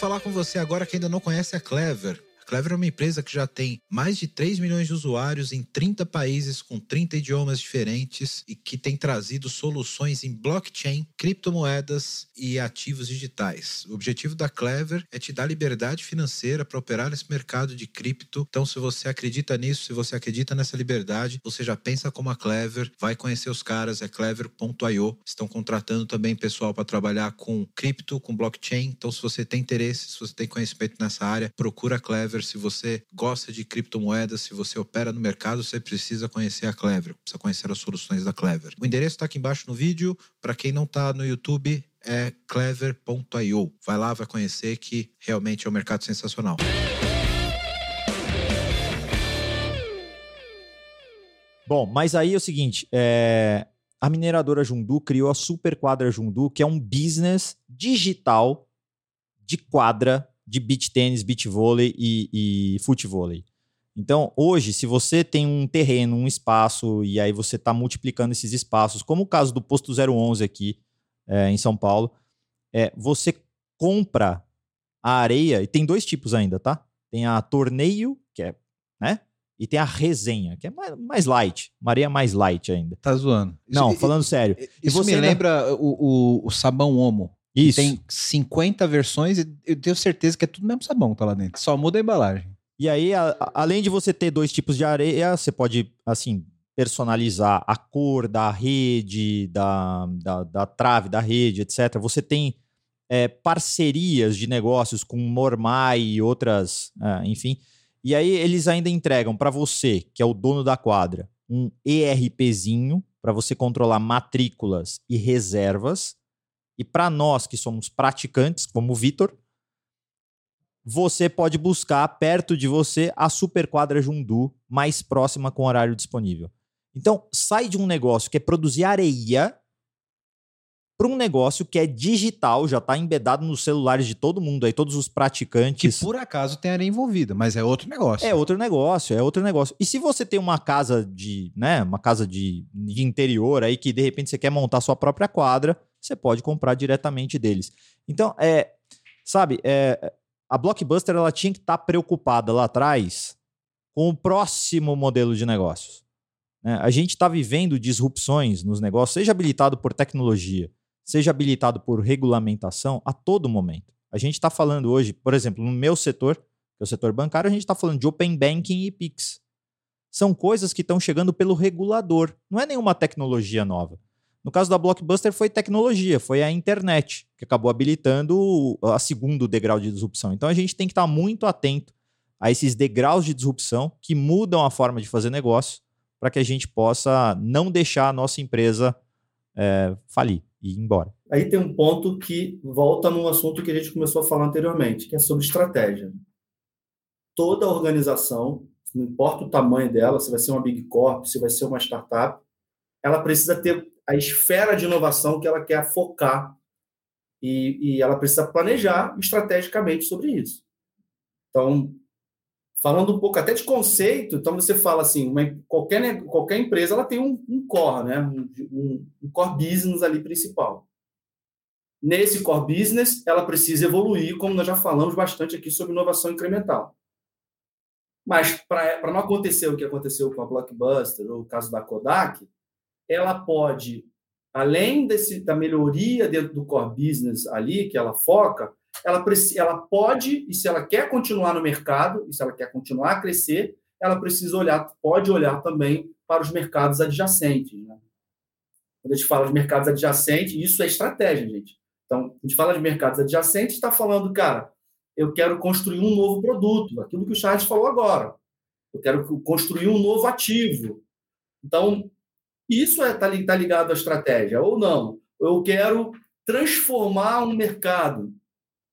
Falar com você agora que ainda não conhece a Clever. Clever é uma empresa que já tem mais de 3 milhões de usuários em 30 países com 30 idiomas diferentes e que tem trazido soluções em blockchain, criptomoedas e ativos digitais. O objetivo da Clever é te dar liberdade financeira para operar nesse mercado de cripto. Então, se você acredita nisso, se você acredita nessa liberdade, você já pensa como a Clever, vai conhecer os caras, é clever.io. Estão contratando também pessoal para trabalhar com cripto, com blockchain. Então, se você tem interesse, se você tem conhecimento nessa área, procura a Clever. Se você gosta de criptomoedas, se você opera no mercado, você precisa conhecer a Clever, precisa conhecer as soluções da Clever. O endereço está aqui embaixo no vídeo. Para quem não está no YouTube, é clever.io. Vai lá, vai conhecer que realmente é um mercado sensacional. Bom, mas aí é o seguinte: é, a mineradora Jundu criou a Super Quadra Jundu, que é um business digital de quadra de beach tênis, beach vôlei e, e futevôlei. Então, hoje, se você tem um terreno, um espaço, e aí você está multiplicando esses espaços, como o caso do Posto 011 aqui é, em São Paulo, é, você compra a areia, e tem dois tipos ainda, tá? Tem a torneio, que é, né? E tem a resenha, que é mais, mais light, uma areia mais light ainda. Tá zoando. Não, Isso- falando sério. Isso você me ainda- lembra o, o, o sabão Omo. Isso. Tem 50 versões e eu tenho certeza que é tudo mesmo sabão que tá lá dentro. Só muda a embalagem. E aí, a- a- além de você ter dois tipos de areia, você pode, assim, personalizar a cor da rede, da, da, da trave da rede, etc. Você tem é, parcerias de negócios com Mormai e outras, ah, enfim. E aí eles ainda entregam para você, que é o dono da quadra, um ERPzinho para você controlar matrículas e reservas. E para nós que somos praticantes, como o Vitor, você pode buscar perto de você a super quadra Jundu mais próxima com horário disponível. Então, sai de um negócio que é produzir areia para um negócio que é digital, já está embedado nos celulares de todo mundo aí, todos os Que praticantes. por acaso tem areia envolvida, mas é outro negócio. É outro negócio, é outro negócio. E se você tem uma casa de, né, uma casa de, de interior aí que de repente você quer montar sua própria quadra, você pode comprar diretamente deles. Então, é, sabe, é, a Blockbuster ela tinha que estar preocupada lá atrás com o próximo modelo de negócios. né? A gente está vivendo disrupções nos negócios, seja habilitado por tecnologia, seja habilitado por regulamentação, a todo momento. A gente está falando hoje, por exemplo, no meu setor, que é o setor bancário, a gente está falando de Open Banking e Pix. São coisas que estão chegando pelo regulador, não é nenhuma tecnologia nova. No caso da Blockbuster foi tecnologia, foi a internet, que acabou habilitando a segundo degrau de disrupção. Então a gente tem que estar muito atento a esses degraus de disrupção que mudam a forma de fazer negócio para que a gente possa não deixar a nossa empresa é, falir e ir embora. Aí tem um ponto que volta num assunto que a gente começou a falar anteriormente, que é sobre estratégia. Toda organização, não importa o tamanho dela, se vai ser uma big corp, se vai ser uma startup, ela precisa ter a esfera de inovação que ela quer focar e, e ela precisa planejar estrategicamente sobre isso. Então, falando um pouco até de conceito, então você fala assim, uma- qualquer, ne- qualquer empresa ela tem um, um core, né? Um, um- um core business ali principal. Nesse core business, ela precisa evoluir, como nós já falamos bastante aqui sobre inovação incremental. Mas para não acontecer o que aconteceu com a Blockbuster ou o caso da Kodak, ela pode, além desse, da melhoria dentro do core business ali, que ela foca, ela, ela pode, e se ela quer continuar no mercado, e se ela quer continuar a crescer, ela precisa olhar, pode olhar também para os mercados adjacentes. Né? Quando a gente fala de mercados adjacentes, isso é estratégia, gente. Então, a gente fala de mercados adjacentes, está falando, cara, eu quero construir um novo produto, aquilo que o Charles falou agora. Eu quero construir um novo ativo. Então, isso está é, tá ligado à estratégia, ou não. Eu quero transformar um mercado.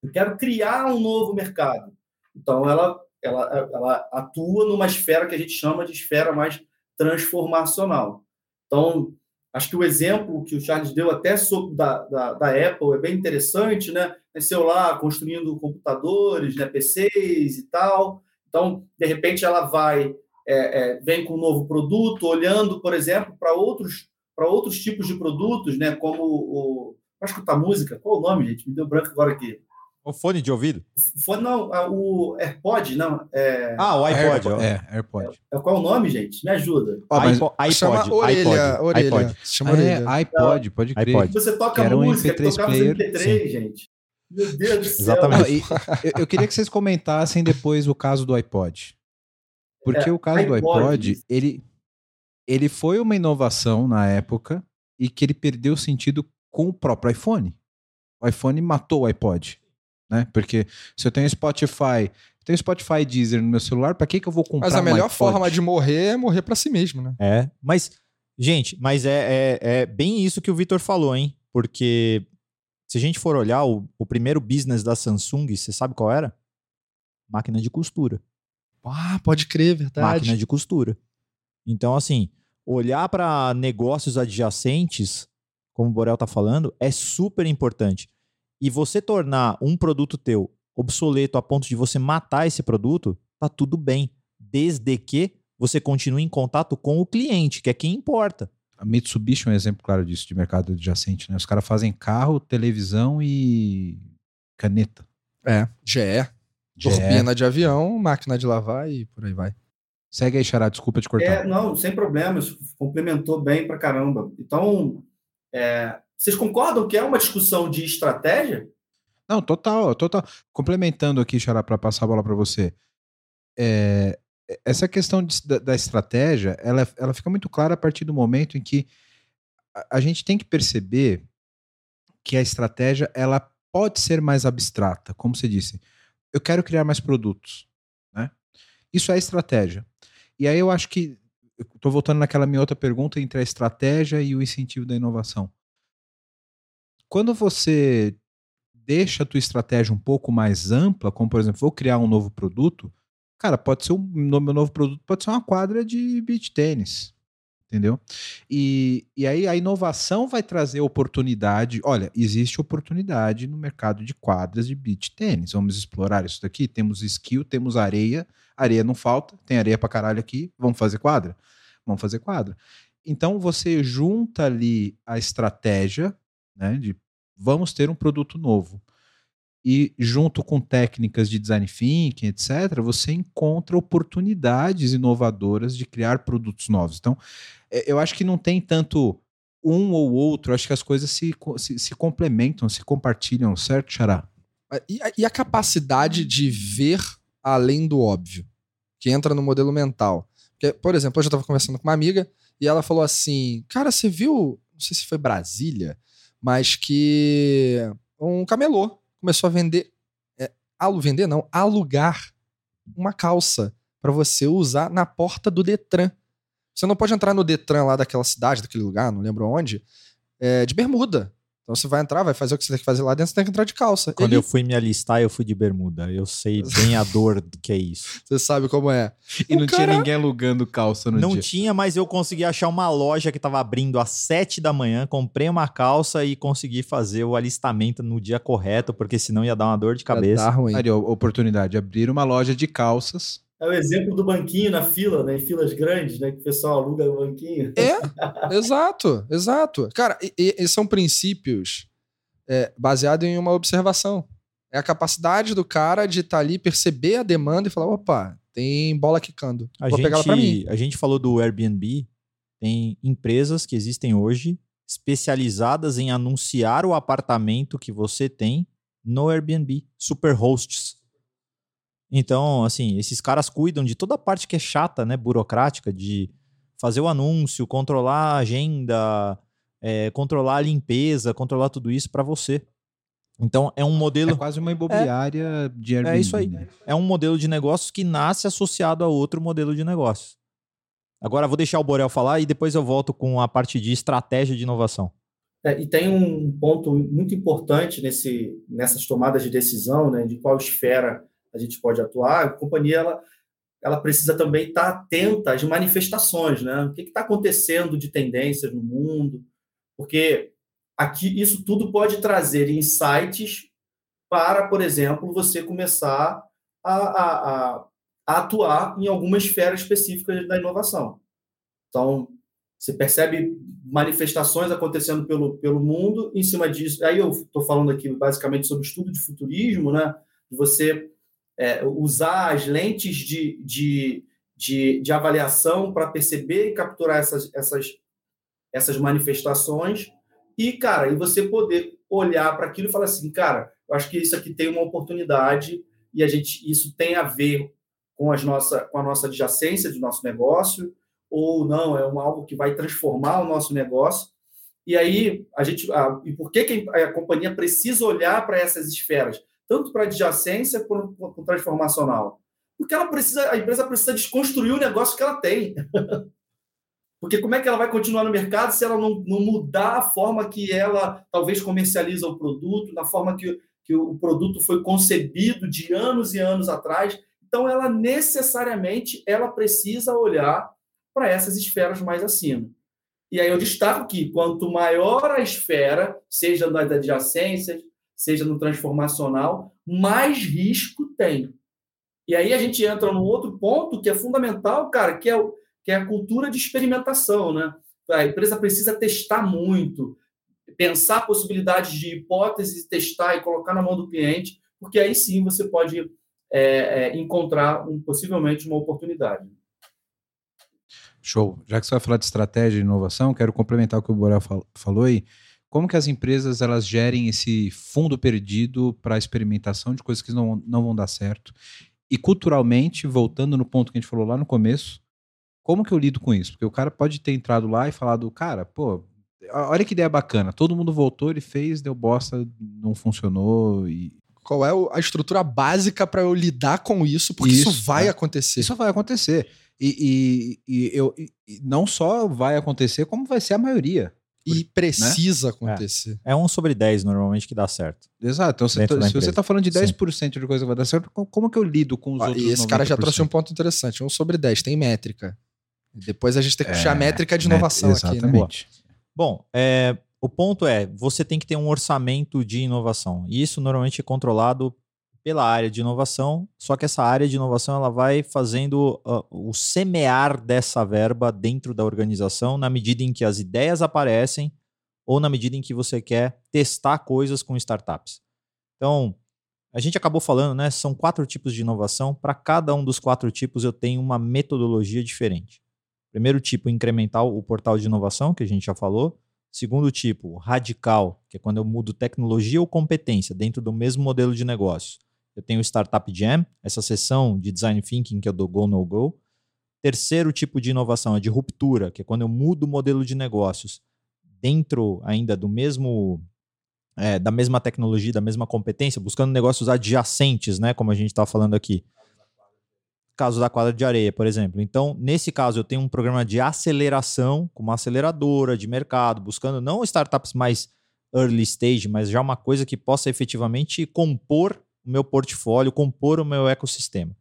Eu quero criar um novo mercado. Então, ela, ela, ela atua numa esfera que a gente chama de esfera mais transformacional. Então, acho que o exemplo que o Charles deu até sobre da, da, da Apple é bem interessante, né? Nasceu lá construindo computadores, né, PCs e tal. Então, de repente, ela vai, é, é, vem com um novo produto, olhando, por exemplo, para outros, para outros tipos de produtos, né? Como o. Para escutar música, qual o nome, gente? Me deu branco agora aqui. O fone de ouvido? Foi, não, o AirPod, não. É... Ah, o iPod. É, AirPod. É, qual o nome, gente? Me ajuda. Ó, mas- iPod, iPod, Chama orelha, iPod, orelha. iPod. Se Chama Ah, orelha. é, iPod, pode crer. iPod. Você toca era um música, MP3 tocava player, MP3, gente. Meu Deus do céu. Exatamente. Não, e- eu, eu queria que vocês comentassem depois o caso do iPod. Porque É, o caso do iPod, iPod, ele, ele foi uma inovação na época e que ele perdeu sentido com o próprio iPhone. O iPhone matou o iPod. Né? Porque se eu tenho Spotify, tenho Spotify Deezer no meu celular, pra que, que eu vou comprar Mas a um melhor iPod? forma de morrer é morrer pra si mesmo, né? É, mas, gente, mas é, é, é bem isso que o Vitor falou, hein? Porque se a gente for olhar o, o primeiro business da Samsung, você sabe qual era? Máquina de costura. Ah, pode crer, verdade. Máquina de costura. Então, assim, olhar para negócios adjacentes, como o Borel tá falando, é super importante. e você tornar um produto teu obsoleto a ponto de você matar esse produto, tá tudo bem, desde que você continue em contato com o cliente, que é quem importa. A Mitsubishi é um exemplo claro disso, de mercado adjacente, né? Os caras fazem carro, televisão e caneta. É, GE. Turbina de avião, máquina de lavar e por aí vai. Segue aí, Xará, desculpa te cortar. É, não, sem problemas, complementou bem pra caramba. Então, é, vocês concordam que é uma discussão de estratégia? Não, total, total. Complementando aqui, Xará, para passar a bola para você. É, essa questão de- da, da estratégia, ela, ela fica muito clara a partir do momento em que a, a gente tem que perceber que a estratégia ela pode ser mais abstrata, como você disse. Eu quero criar mais produtos, né? Isso é estratégia. E aí eu acho que estou voltando naquela minha outra pergunta entre a estratégia e o incentivo da inovação. Quando você deixa a tua estratégia um pouco mais ampla, como por exemplo, vou criar um novo produto, cara, pode ser um meu novo produto pode ser uma quadra de beach tênis, entendeu? E, e aí a inovação vai trazer oportunidade. Olha, existe oportunidade no mercado de quadras de beach tênis. Vamos explorar isso daqui. Temos skill, temos areia. Areia não falta, tem areia pra caralho aqui. Vamos fazer quadra? Vamos fazer quadra. Então você junta ali a estratégia, né, de vamos ter um produto novo. E junto com técnicas de design thinking, etc., você encontra oportunidades inovadoras de criar produtos novos. Então, é, eu acho que não tem tanto um ou outro, acho que as coisas se, se, se complementam, se compartilham, certo, Xará? E a, e a capacidade de ver além do óbvio, que entra no modelo mental. Porque, por exemplo, hoje eu estava conversando com uma amiga e ela falou assim: Cara, você viu, não sei se foi Brasília, mas que um camelô começou a vender. É, alu, vender não, alugar uma calça para você usar na porta do Detran. Você não pode entrar no Detran lá daquela cidade, daquele lugar, não lembro onde, é, de bermuda. Então você vai entrar, vai fazer o que você tem que fazer lá dentro, você tem que entrar de calça. Quando Ele- eu fui me alistar, eu fui de bermuda. Eu sei [laughs] bem a dor do que é isso. Você sabe como é. E O não cara- tinha ninguém alugando calça no Não dia. tinha, mas eu consegui achar uma loja que estava abrindo às 7 da manhã. Comprei uma calça e consegui fazer o alistamento no dia correto, porque senão ia dar uma dor de cabeça. Tá ruim. Ó, oportunidade, abrir uma loja de calças. É o exemplo do banquinho na fila, né? Em filas grandes, né? Que o pessoal aluga o banquinho. É, [laughs] exato, exato. Cara, e, e- são princípios é, baseados em uma observação. É a capacidade do cara de estar ali, perceber a demanda e falar: opa, tem bola quicando. A Vou pegar ela pra mim. gente, a gente falou do Airbnb. Tem empresas que existem hoje especializadas em anunciar o apartamento que você tem no Airbnb, super hosts. Então, assim, esses caras cuidam de toda a parte que é chata, né, burocrática, de fazer o anúncio, controlar a agenda, é, controlar a limpeza, controlar tudo isso para você. Então, é um modelo É quase uma imobiliária de Airbnb. é isso aí. né? É um modelo de negócios que nasce associado a outro modelo de negócios. Agora vou deixar o Borel falar e depois eu volto com a parte de estratégia de inovação. É, e tem um ponto muito importante nesse, nessas tomadas de decisão, né, de qual esfera a gente pode atuar. A companhia ela, ela precisa também estar atenta às manifestações, né? O que está acontecendo de tendências no mundo? Porque aqui isso tudo pode trazer insights para, por exemplo, você começar a, a, a, a atuar em alguma esfera específica da inovação. Então, você percebe manifestações acontecendo pelo, pelo mundo em cima disso. Aí eu estou falando aqui basicamente sobre estudo de futurismo, né? Você é, usar as lentes de, de, de, de avaliação para perceber e capturar essas, essas, essas manifestações e, cara, e você poder olhar para aquilo e falar assim, cara, eu acho que isso aqui tem uma oportunidade e a gente isso tem a ver com, as nossa, com a nossa adjacência do nosso negócio ou não, é um, algo que vai transformar o nosso negócio. E aí, a gente. A, e por que, que a companhia precisa olhar para essas esferas? Tanto para adjacência quanto para transformacional. Porque ela precisa, a empresa precisa desconstruir o negócio que ela tem. [laughs] Porque como é que ela vai continuar no mercado se ela não, não mudar a forma que ela talvez comercializa o produto, na forma que, que o produto foi concebido de anos e anos atrás? Então, ela necessariamente ela precisa olhar para essas esferas mais acima. E aí eu destaco que quanto maior a esfera, seja das adjacências, seja no transformacional, mais risco tem. E aí a gente entra num outro ponto que é fundamental, cara, que é, o, que é a cultura de experimentação, né? A empresa precisa testar muito, pensar possibilidades de hipóteses, testar e colocar na mão do cliente, porque aí sim você pode é, é, encontrar um, possivelmente uma oportunidade. Show. Já que você vai falar de estratégia e inovação, quero complementar o que o Borel falou aí. Como que as empresas elas gerem esse fundo perdido para experimentação de coisas que não, não vão dar certo? E culturalmente, voltando no ponto que a gente falou lá no começo, como que eu lido com isso? Porque o cara pode ter entrado lá e falado, cara, pô, olha que ideia bacana. Todo mundo voltou, ele fez, deu bosta, não funcionou e qual é a estrutura básica para eu lidar com isso, porque isso, isso vai é. acontecer. Isso vai acontecer. E, e, e eu, e não só vai acontecer, como vai ser a maioria. E precisa né? acontecer. É. é. um sobre 10 normalmente que dá certo. Exato. Então, você tá, se você está falando de 10% Sim. de coisa que vai dar certo, como que eu lido com os ah, outros E esse 90%? cara já trouxe um ponto interessante. Um sobre 10, tem métrica. Depois a gente tem que puxar é, a métrica de inovação exatamente. aqui, né? Bom, é, o ponto é, você tem que ter um orçamento de inovação. E isso normalmente é controlado pela área de inovação, só que essa área de inovação ela vai fazendo uh, o semear dessa verba dentro da organização na medida em que as ideias aparecem ou na medida em que você quer testar coisas com startups. Então, a gente acabou falando, né? São quatro tipos de inovação. Para cada um dos quatro tipos, eu tenho uma metodologia diferente. Primeiro tipo, incremental, o portal de inovação, que a gente já falou. Segundo tipo, radical, que é quando eu mudo tecnologia ou competência dentro do mesmo modelo de negócio. Eu tenho o Startup Jam, essa sessão de design thinking que é do Go No Go. Terceiro tipo de inovação é de ruptura, que é quando eu mudo o modelo de negócios dentro ainda do mesmo é, da mesma tecnologia, da mesma competência, buscando negócios adjacentes, né, como a gente está falando aqui caso da quadra de areia, por exemplo. Então, nesse caso, eu tenho um programa de aceleração, com uma aceleradora de mercado, buscando não startups mais early stage, mas já uma coisa que possa efetivamente compor o meu portfólio, compor o meu ecossistema.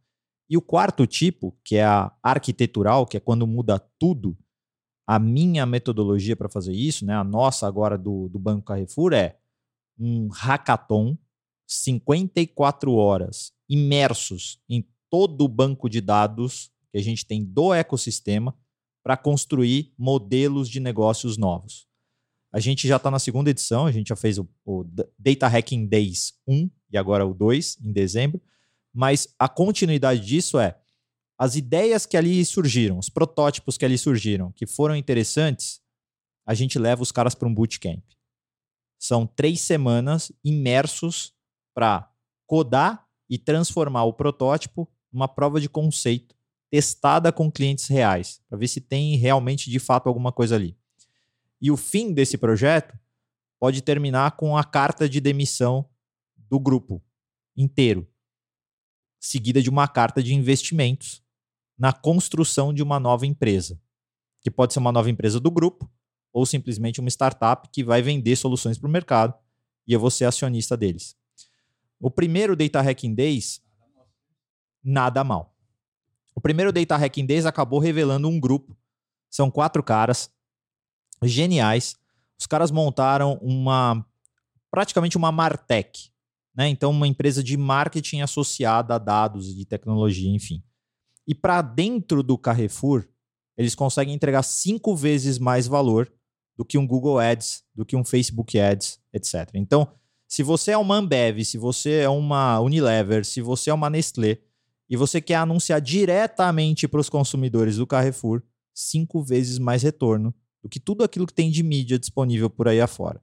E o quarto tipo, que é a arquitetural, que é quando muda tudo, a minha metodologia para fazer isso, né, a nossa agora do, do Banco Carrefour, é um hackathon, 54 horas, imersos em todo o banco de dados que a gente tem do ecossistema para construir modelos de negócios novos. A gente já está na segunda edição, a gente já fez o, o, Data Hacking Days 1 e agora o 2 em dezembro, mas a continuidade disso é as ideias que ali surgiram, os protótipos que ali surgiram, que foram interessantes, a gente leva os caras para um bootcamp. São três semanas imersos para codar e transformar o protótipo uma prova de conceito testada com clientes reais, para ver se tem realmente de fato alguma coisa ali. E o fim desse projeto pode terminar com a carta de demissão do grupo inteiro, seguida de uma carta de investimentos na construção de uma nova empresa, que pode ser uma nova empresa do grupo ou simplesmente uma startup que vai vender soluções para o mercado e eu vou ser acionista deles. O primeiro Data Hacking Days nada mal. O primeiro Data Hacking Days acabou revelando um grupo. São quatro caras geniais. Os caras montaram uma praticamente uma Martech, né? Então uma empresa de marketing associada a dados e tecnologia, enfim. E para dentro do Carrefour, eles conseguem entregar cinco vezes mais valor do que um Google Ads, do que um Facebook Ads, etc. Então, se você é uma Ambev, se você é uma Unilever, se você é uma Nestlé, e você quer anunciar diretamente para os consumidores do Carrefour, cinco vezes mais retorno do que tudo aquilo que tem de mídia disponível por aí afora.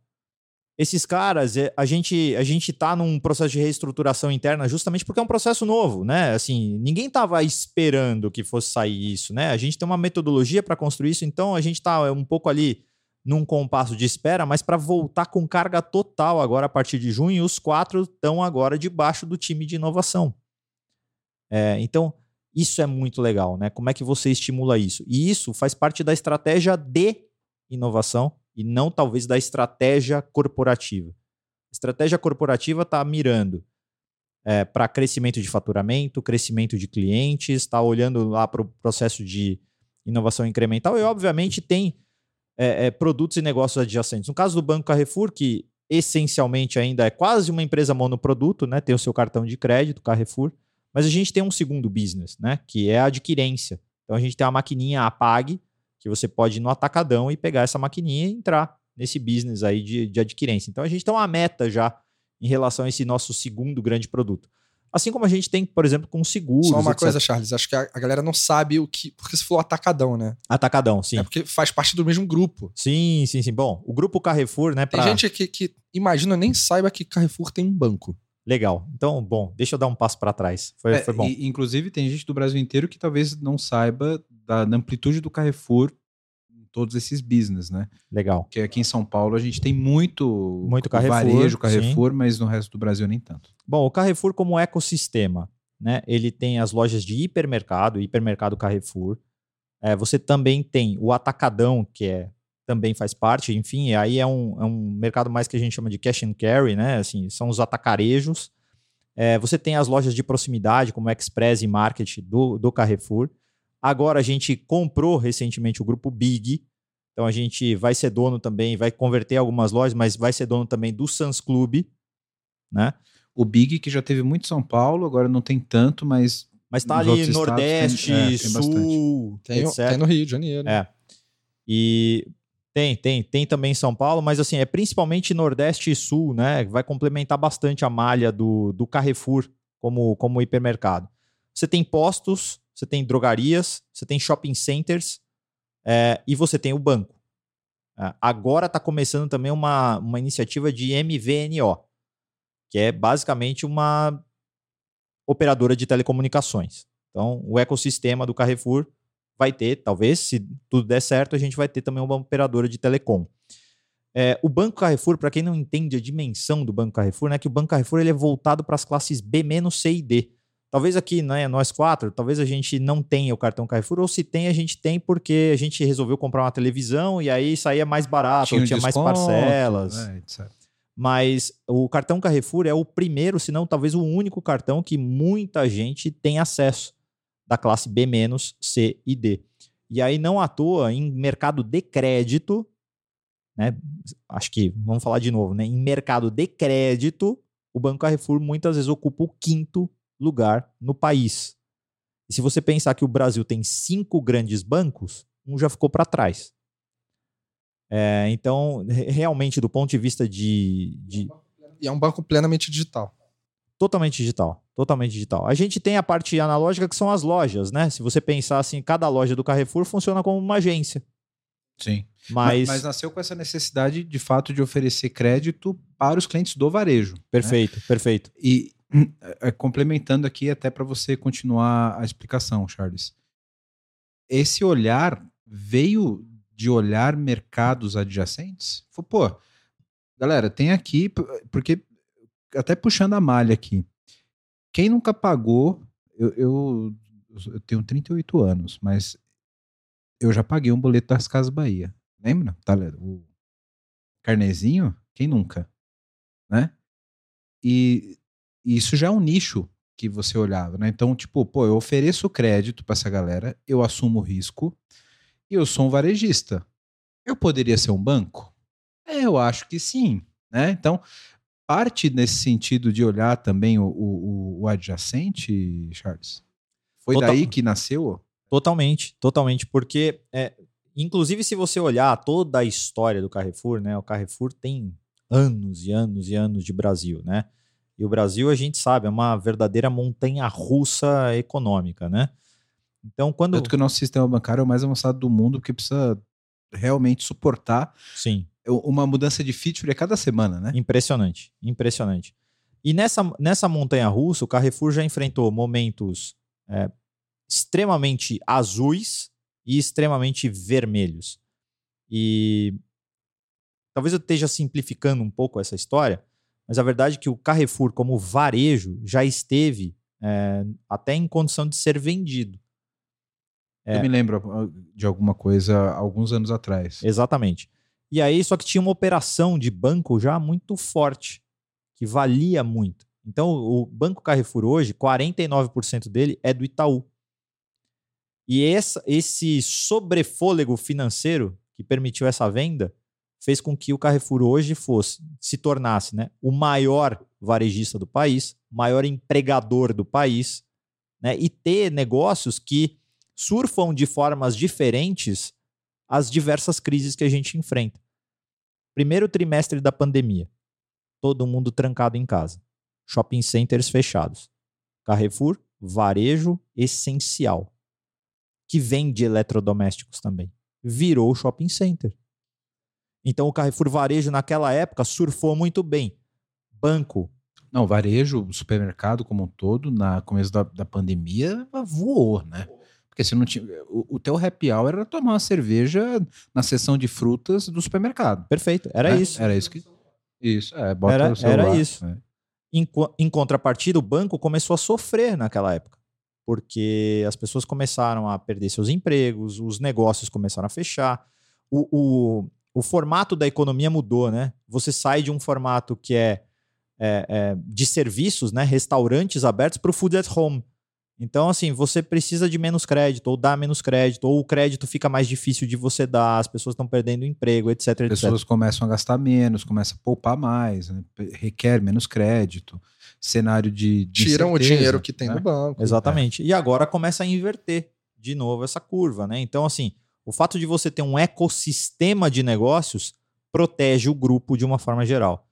Esses caras, é, a gente a gente está num processo de reestruturação interna justamente porque é um processo novo, né? Assim, ninguém estava esperando que fosse sair isso, né? A gente tem uma metodologia para construir isso, então a gente está um pouco ali num compasso de espera, mas para voltar com carga total agora a partir de junho, os quatro estão agora debaixo do time de inovação. É, então, isso é muito legal, né? Como é que você estimula isso? E isso faz parte da estratégia de inovação e não talvez da estratégia corporativa. A estratégia corporativa está mirando é, para crescimento de faturamento, crescimento de clientes, está olhando lá para o processo de inovação incremental e, obviamente, tem é, é, produtos e negócios adjacentes. No caso do Banco Carrefour, que essencialmente ainda é quase uma empresa monoproduto, né? Tem o seu cartão de crédito, Carrefour, mas a gente tem um segundo business, né? Que é a adquirência. Então a gente tem uma maquininha Apag, que você pode ir no atacadão e pegar essa maquininha e entrar nesse business aí de, de adquirência. Então a gente tem uma meta já em relação a esse nosso segundo grande produto. Assim como a gente tem, por exemplo, com seguros. Só uma etc. coisa, Charles, acho que a, a galera não sabe o que. Porque você falou atacadão, né? Atacadão, sim. É porque faz parte do mesmo grupo. Sim, sim, sim. Bom, o grupo Carrefour, né? Tem pra- gente que, que imagina nem saiba que Carrefour tem um banco. Legal. Então, bom, deixa eu dar um passo para trás. Foi, É, foi bom. e, inclusive, tem gente do Brasil inteiro que talvez não saiba da, da amplitude do Carrefour em todos esses business, né? Legal. Porque aqui em São Paulo a gente tem muito, Muito Carrefour, varejo, Carrefour, mas no resto do Brasil nem tanto. Bom, o Carrefour como ecossistema, né? Ele tem as lojas de hipermercado, hipermercado Carrefour. É, você também tem o atacadão, que é também faz parte, enfim, aí é um, é um mercado mais que a gente chama de cash and carry, né? Assim, são os atacarejos. É, você tem as lojas de proximidade, como Express e Market do, do Carrefour. Agora a gente comprou recentemente o grupo Big, então a gente vai ser dono também, vai converter algumas lojas, mas vai ser dono também do Sans Club, né? O Big, que já teve muito em São Paulo, agora não tem tanto, mas Mas tá ali Nordeste, tem- é, tem Sul, Tem, etc. tem no Rio de Janeiro. É. E tem, tem, tem também em São Paulo, mas assim, é principalmente Nordeste e Sul, né? Vai complementar bastante a malha do, do Carrefour como, como hipermercado. Você tem postos, você tem drogarias, você tem shopping centers é, e você tem o banco. É, agora está começando também uma, uma iniciativa de MVNO, que é basicamente uma operadora de telecomunicações. Então, o ecossistema do Carrefour vai ter, talvez, se tudo der certo, a gente vai ter também uma operadora de telecom. É, o Banco Carrefour, para quem não entende a dimensão do Banco Carrefour, né, que o Banco Carrefour ele é voltado para as classes B-, C e D. Talvez aqui, né, nós quatro, talvez a gente não tenha o cartão Carrefour, ou se tem, a gente tem porque a gente resolveu comprar uma televisão e aí saía mais barato, ou um tinha mais desconto, parcelas. né. Mas o cartão Carrefour é o primeiro, se não talvez o único cartão que muita gente tem acesso da classe B-, C e D. E aí, não à toa, em mercado de crédito, né? Acho que vamos falar de novo, né? Em mercado de crédito, o Banco Carrefour muitas vezes ocupa o quinto lugar no país. E se você pensar que o Brasil tem cinco grandes bancos, um já ficou para trás. É, então, re- realmente, do ponto de vista de, de E é um banco plenamente digital. totalmente digital, totalmente digital. A gente tem a parte analógica que são as lojas, né? Se você pensar assim, cada loja do Carrefour funciona como uma agência, Sim. mas, Mas nasceu com essa necessidade, de fato, de oferecer crédito para os clientes do varejo. né? perfeito, perfeito. E é, complementando aqui, até para você continuar a explicação, Charles. Esse olhar veio de olhar mercados adjacentes? Falou, pô, galera, tem aqui, porque até puxando a malha aqui, quem nunca pagou, eu, eu, eu tenho 38 anos, mas eu já paguei um boleto das Casas Bahia. Lembra? Tá, o carnezinho? Quem nunca? Né? E isso já é um nicho que você olhava, né? Então, tipo, pô, eu ofereço crédito para essa galera, eu assumo risco e eu sou um varejista. Eu poderia ser um banco? É, eu acho que sim, né? Então, parte nesse sentido de olhar também o, o, o adjacente, Charles? Foi Total- daí que nasceu? Totalmente, totalmente, porque é, inclusive se você olhar toda a história do Carrefour, né? O Carrefour tem anos e anos e anos de Brasil, né? E o Brasil, a gente sabe, é uma verdadeira montanha russa econômica, né? Então, quando. Tanto que o nosso sistema bancário é o mais avançado do mundo, porque precisa realmente suportar Sim. uma mudança de feature a cada semana, né? Impressionante, impressionante. E nessa, nessa montanha russa, o Carrefour já enfrentou momentos é, extremamente azuis e extremamente vermelhos. E talvez eu esteja simplificando um pouco essa história, mas a verdade é que o Carrefour, como varejo, já esteve é, até em condição de ser vendido. É. Eu me lembro ah, de alguma coisa alguns anos atrás. Exatamente. E aí, só que tinha uma operação de banco já muito forte, que valia muito. Então, o Banco Carrefour hoje, 49% dele é do Itaú. E essa, esse sobrefôlego financeiro que permitiu essa venda fez com que o Carrefour hoje fosse, se tornasse né, o maior varejista do país, maior empregador do país, né, e ter negócios que surfam de formas diferentes as diversas crises que a gente enfrenta. Primeiro trimestre da pandemia, todo mundo trancado em casa, shopping centers fechados. Carrefour, varejo essencial, que vende eletrodomésticos também, virou shopping center. Então o Carrefour Varejo naquela época surfou muito bem. Banco. Não, varejo, supermercado como um todo, na começo da, da pandemia, voou, né? Porque você não tinha. O, o teu happy hour era tomar uma cerveja na seção de frutas do supermercado. Perfeito, era É, isso. Era isso que. Isso, é, bota Era- celular, era isso. né? Em, em contrapartida, o banco começou a sofrer naquela época. Porque as pessoas começaram a perder seus empregos, os negócios começaram a fechar. O, o, o formato da economia mudou, né? Você sai de um formato que é, é, é, de serviços, né? Restaurantes abertos para o food at home. Então, assim, você precisa de menos crédito, ou dá menos crédito, ou o crédito fica mais difícil de você dar, as pessoas estão perdendo o emprego, etc, As etc. pessoas começam a gastar menos, começam a poupar mais, né? requer menos crédito, cenário de. de Tiram o incerteza, dinheiro que tem né? no banco. Exatamente. E agora começa a inverter de novo essa curva, né? Então, assim, o fato de você ter um ecossistema de negócios protege o grupo de uma forma geral.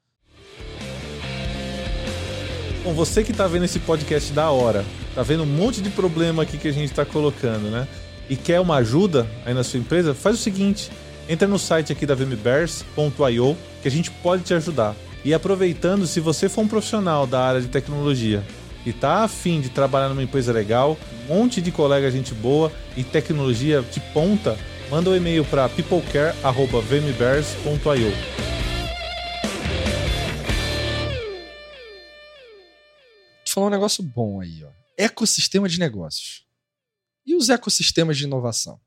Bom, você que tá vendo esse podcast da hora, tá vendo um monte de problema aqui que a gente tá colocando, né? E quer uma ajuda aí na sua empresa, faz o seguinte: entra no site aqui da vmbears.io que a gente pode te ajudar. E aproveitando, se você for um profissional da área de tecnologia e tá afim de trabalhar numa empresa legal, um monte de colega gente boa e tecnologia de ponta, manda um e-mail para peoplecare@vmbears.io. Falou um negócio bom aí, ó. Ecossistema de negócios. E os ecossistemas de inovação?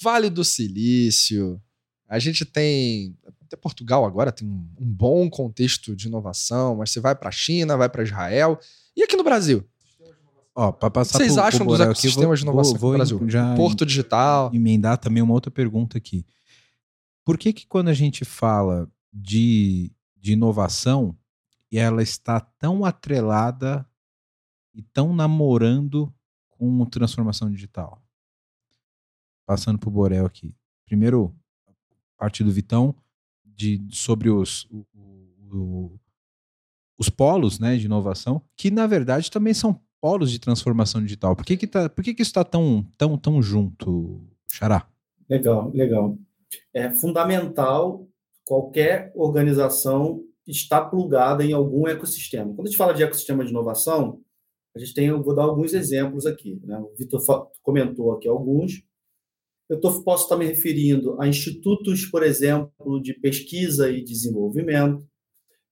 Vale do Silício. A gente tem. Até Portugal agora tem um, um bom contexto de inovação, mas você vai para a China, vai para Israel. E aqui no Brasil? Ó, para passar Vocês pro- pro acham dos Borel aqui, ecossistemas de inovação aqui no em- Brasil? já Porto Digital. emendar também uma outra pergunta aqui. Por que que quando a gente fala de, de inovação, ela está tão atrelada e tão namorando com transformação digital? Passando para o Borel aqui. Primeiro, parte do Vitão de, sobre os, o- o- os polos né, de inovação, que na verdade também são polos de transformação digital. Por que, que, tá, por que, que isso está tão, tão, tão junto, Xará? Legal, legal. É fundamental qualquer organização estar plugada em algum ecossistema. Quando a gente fala de ecossistema de inovação, a gente tem, eu vou dar alguns exemplos aqui. Né? O Vitor comentou aqui alguns. Eu tô, posso estar me referindo a institutos, por exemplo, de pesquisa e desenvolvimento.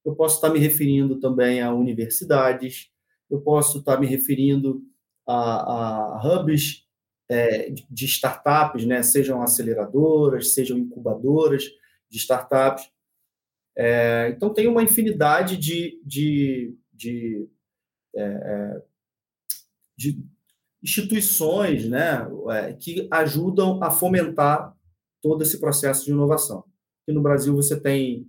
Eu posso estar me referindo também a universidades. Eu posso estar me referindo a, a hubs é, de- startups, né? sejam aceleradoras, sejam incubadoras de startups. É, então, tem uma infinidade de, de, de, é, é, de instituições né? é, que ajudam a fomentar todo esse processo de inovação. Aqui no Brasil, você tem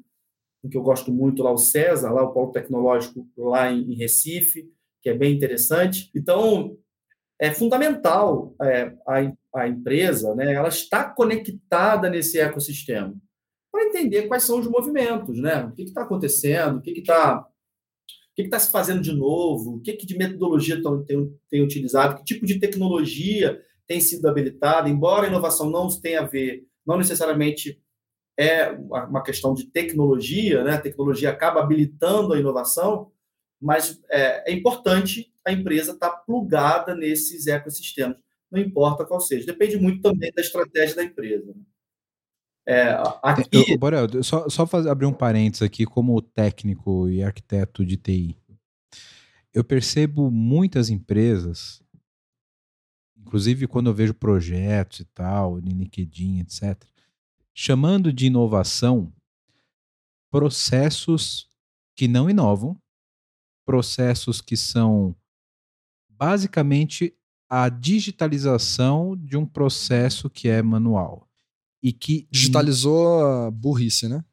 o que eu gosto muito lá, o César, lá o Polo Tecnológico, lá em, Recife, que é bem interessante. Então, é fundamental é, a, a empresa, né, ela está conectada nesse ecossistema para entender quais são os movimentos, né? O que está acontecendo, o que está que está se fazendo de novo, o que, que de metodologia tão, tem, tem utilizado, que tipo de tecnologia tem sido habilitada, embora a inovação não tenha a ver, não necessariamente é uma questão de tecnologia, né? A tecnologia acaba habilitando a inovação, mas é, é importante a empresa estar plugada nesses ecossistemas, não importa qual seja. Depende muito também da estratégia da empresa. Né? É, aqui, Eu, Borel, só, só fazer, abrir um parênteses aqui, como técnico e arquiteto de TI. Eu percebo muitas empresas, inclusive quando eu vejo projetos e tal, no LinkedIn, etc., chamando de inovação processos que não inovam, processos que são basicamente a digitalização de um processo que é manual. E que Digitalizou burrice, né?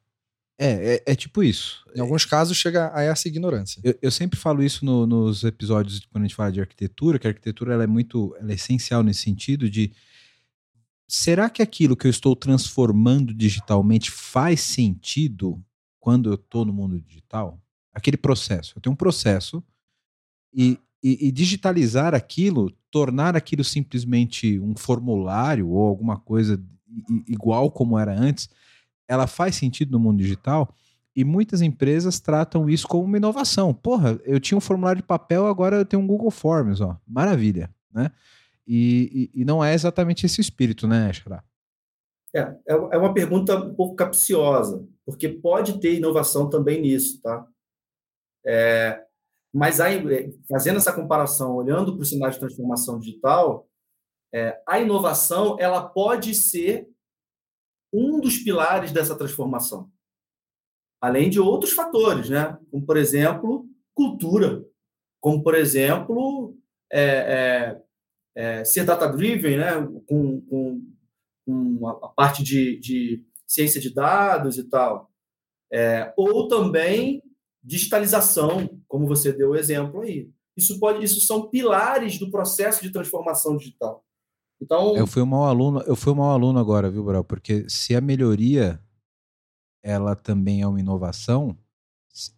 é, é, é tipo isso. Em alguns casos chega a essa ignorância. Eu, eu sempre falo isso no- nos episódios de- quando a gente fala de arquitetura, que a arquitetura ela é muito ela é essencial nesse sentido de será que aquilo que eu estou transformando digitalmente faz sentido quando eu estou no mundo digital? Aquele processo. Eu tenho um processo e, e- e digitalizar aquilo, tornar aquilo simplesmente um formulário ou alguma coisa igual como era antes, ela faz sentido no mundo digital? E muitas empresas tratam isso como uma inovação. Porra, eu tinha um formulário de papel, agora eu tenho um Google Forms, ó. Maravilha, né? E, e- e não é exatamente esse espírito, né, Xará? É, é é uma pergunta um pouco capciosa, porque pode ter inovação também nisso, tá? É, mas aí, é, fazendo essa comparação, olhando para o cenário de transformação digital, é, a inovação ela pode ser um dos pilares dessa transformação, além de outros fatores, né? Como por exemplo cultura, como por exemplo é, é, é, ser data-driven, né? Com, com com a parte de, de ciência de dados e tal. É, ou também digitalização, como você deu o exemplo aí. Isso, pode, isso são pilares do processo de transformação digital. Então, Eu fui um mau aluno, eu fui um mau aluno agora, viu, Brau? Porque se a melhoria ela também é uma inovação,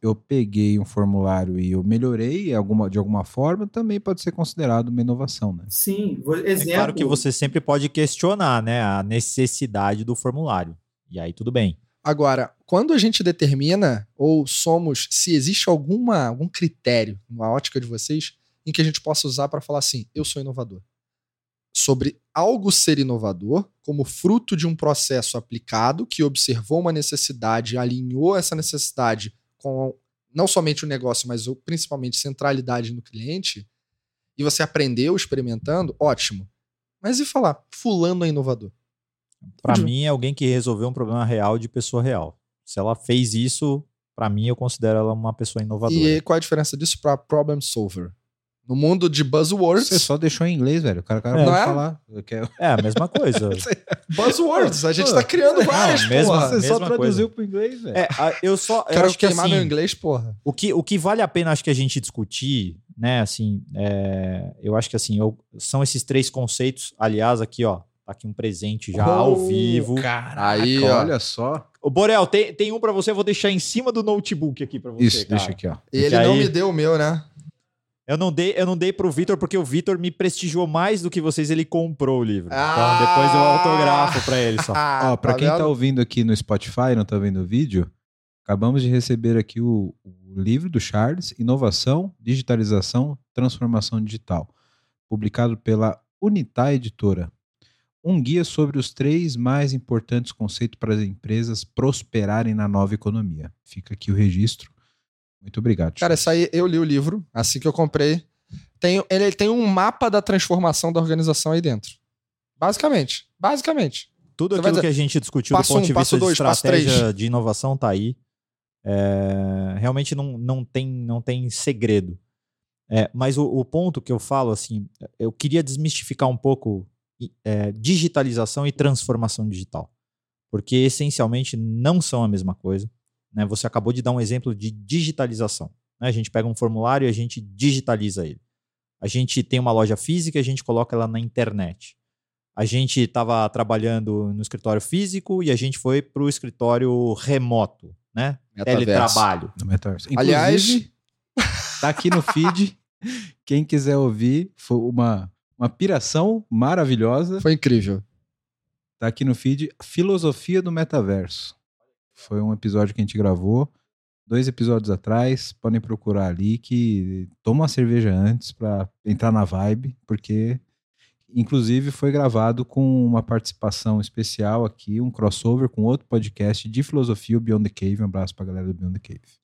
eu peguei um formulário e eu melhorei alguma, de alguma forma, também pode ser considerado uma inovação, né? sim, vo- É exemplo. claro que você sempre pode questionar, né, a necessidade do formulário. E aí tudo bem. Agora, quando a gente determina ou somos, se existe alguma, algum critério na ótica de vocês em que a gente possa usar para falar assim, eu sou inovador. Sobre algo ser inovador como fruto de um processo aplicado que observou uma necessidade, alinhou essa necessidade com não somente o negócio, mas principalmente centralidade no cliente, e você aprendeu experimentando, ótimo. Mas e falar, fulano é inovador? Pra Onde- mim é alguém que resolveu um problema real de pessoa real. Se ela fez isso, pra mim eu considero ela uma pessoa inovadora. E qual a diferença disso para problem solver? No mundo de buzzwords, Você só deixou em inglês, velho. O cara acabou Não de é? falar. Eu quero... É a mesma coisa. [laughs] buzzwords, a gente tá criando várias, Não, mesma- porra. Você só mesma traduziu coisa. pro inglês, velho. É, eu só eu Quero acho que queimar assim, meu inglês, porra. o que, o que vale a pena acho que a gente discutir, né, assim, é, eu acho que assim, eu- são esses três conceitos, aliás, aqui, ó, tá aqui um presente já ao Oh, vivo. Caraca, Aí, ó. olha só. Ô, Borel, tem, tem um pra você, eu vou deixar em cima do notebook aqui pra você, Isso, cara. deixa aqui, ó. E ele Porque não aí- me deu o meu, né? Eu não dei, eu não dei pro Vitor porque o Vitor me prestigiou mais do que vocês, ele comprou o livro. Ah! Então depois eu autografo pra ele só. [laughs] Ó, pra quem tá vendo? ouvindo aqui no Spotify, não tá vendo o vídeo, acabamos de receber aqui o, o livro do Charles, Inovação, Digitalização, Transformação Digital, publicado pela Unitar Editora. Um guia sobre os três mais importantes conceitos para as empresas prosperarem na nova economia. Fica aqui o registro. Muito obrigado. Cara, isso aí eu li o livro, assim que eu comprei. Tem, ele tem um mapa da transformação da organização aí dentro. Basicamente. Basicamente. Tudo Você aquilo dizer, que a gente discutiu do ponto um, de vista dois, de estratégia de inovação tá aí. É, realmente não, não, tem, não tem segredo. É, mas o, o ponto que eu falo, assim, eu queria desmistificar um pouco é, digitalização e transformação digital. Porque essencialmente não são a mesma coisa. Né? Você acabou de dar um exemplo de digitalização. né? A gente pega um formulário e a gente digitaliza ele. A gente tem uma loja física e a gente coloca ela na internet. A gente estava trabalhando no escritório físico e a gente foi para o escritório remoto, né? Metaverso. Teletrabalho. No Metaverso. Aliás- [laughs] tá aqui no feed. Quem quiser ouvir, foi uma, uma piração maravilhosa. Foi incrível. Tá aqui no feed Filosofia do Metaverso. Foi um episódio que a gente gravou dois episódios atrás. Podem procurar ali que toma uma cerveja antes para entrar na vibe, porque inclusive foi gravado com uma participação especial aqui, um crossover com outro podcast de filosofia, o Beyond the Cave. Um abraço pra galera do Beyond the Cave.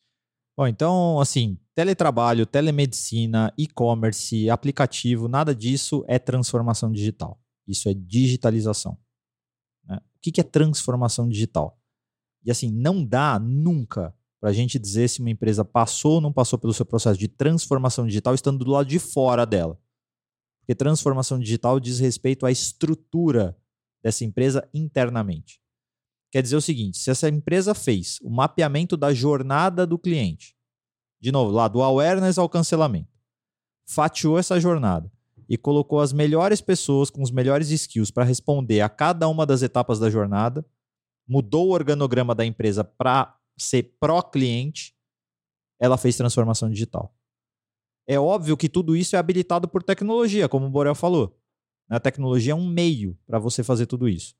Bom, então, assim, teletrabalho, telemedicina, e-commerce, aplicativo, nada disso é transformação digital. Isso é digitalização. né? O que é transformação digital? E assim, não dá nunca para a gente dizer se uma empresa passou ou não passou pelo seu processo de transformação digital estando do lado de fora dela. Porque transformação digital diz respeito à estrutura dessa empresa internamente. quer dizer o seguinte: se essa empresa fez o mapeamento da jornada do cliente, de novo, lá do awareness ao cancelamento, fatiou essa jornada e colocou as melhores pessoas com os melhores skills para responder a cada uma das etapas da jornada, mudou o organograma da empresa para ser pró-cliente, ela fez transformação digital. É óbvio que tudo isso é habilitado por tecnologia, como o Borel falou. A tecnologia é um meio para você fazer tudo isso.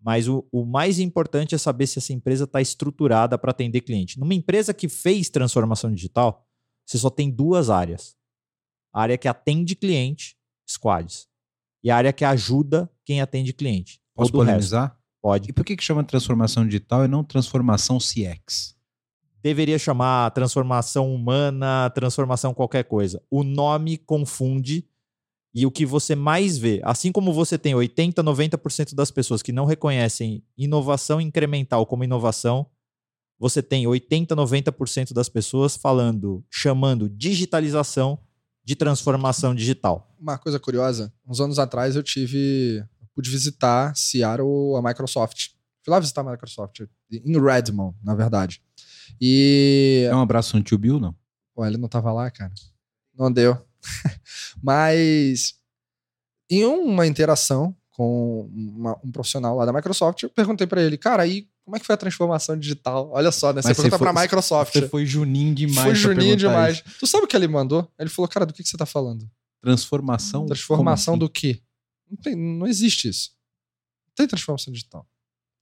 Mas o, o, mais importante é saber se essa empresa está estruturada para atender cliente. Numa empresa que fez transformação digital, você só tem duas áreas: a área que atende cliente, squads, e a área que ajuda quem atende cliente. Posso o resto. Pode. E por que, que chama transformação digital e não transformação CX? Deveria chamar transformação humana, transformação qualquer coisa. O nome confunde e o que você mais vê, assim como você tem 80, 90% das pessoas que não reconhecem inovação incremental como inovação, você tem 80, 90% das pessoas falando, chamando digitalização de transformação digital. Uma coisa curiosa, uns anos atrás eu tive, pude visitar Seattle, a Microsoft. Fui lá visitar a Microsoft, em Redmond, na verdade. E... É um abraço no tio Bill, não? Pô, ele não tava lá, cara. Não deu. [laughs] Mas em uma interação com uma, um profissional lá da Microsoft, eu perguntei para ele, cara, aí como é que foi a transformação digital? Olha só, né? Você Mas pergunta foi- pra Microsoft. Você foi juninho demais. Foi juninho demais. isso. Tu sabe o que ele mandou? Ele falou, cara, do que, que você tá falando? Transformação? Transformação Como do quê? Não, tem, não existe isso. Não tem transformação digital.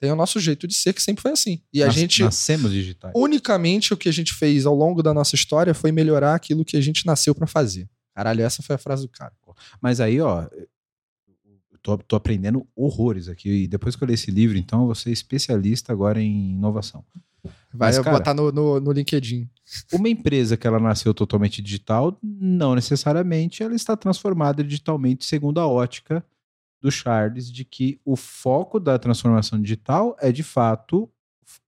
Tem o nosso jeito de ser, que sempre foi assim. E a Nas- gente, Nascemos digitais. unicamente, o que a gente fez ao longo da nossa história foi melhorar aquilo que a gente nasceu pra fazer. Caralho, essa foi a frase do cara. Mas aí, ó, tô, tô aprendendo horrores aqui. E depois que eu ler esse livro, então, eu vou ser especialista agora em inovação. Vai Mas, cara- botar no, no, no LinkedIn. Uma empresa que ela nasceu totalmente digital, não necessariamente ela está transformada digitalmente, segundo a ótica do Charles, de que o foco da transformação digital é, de fato,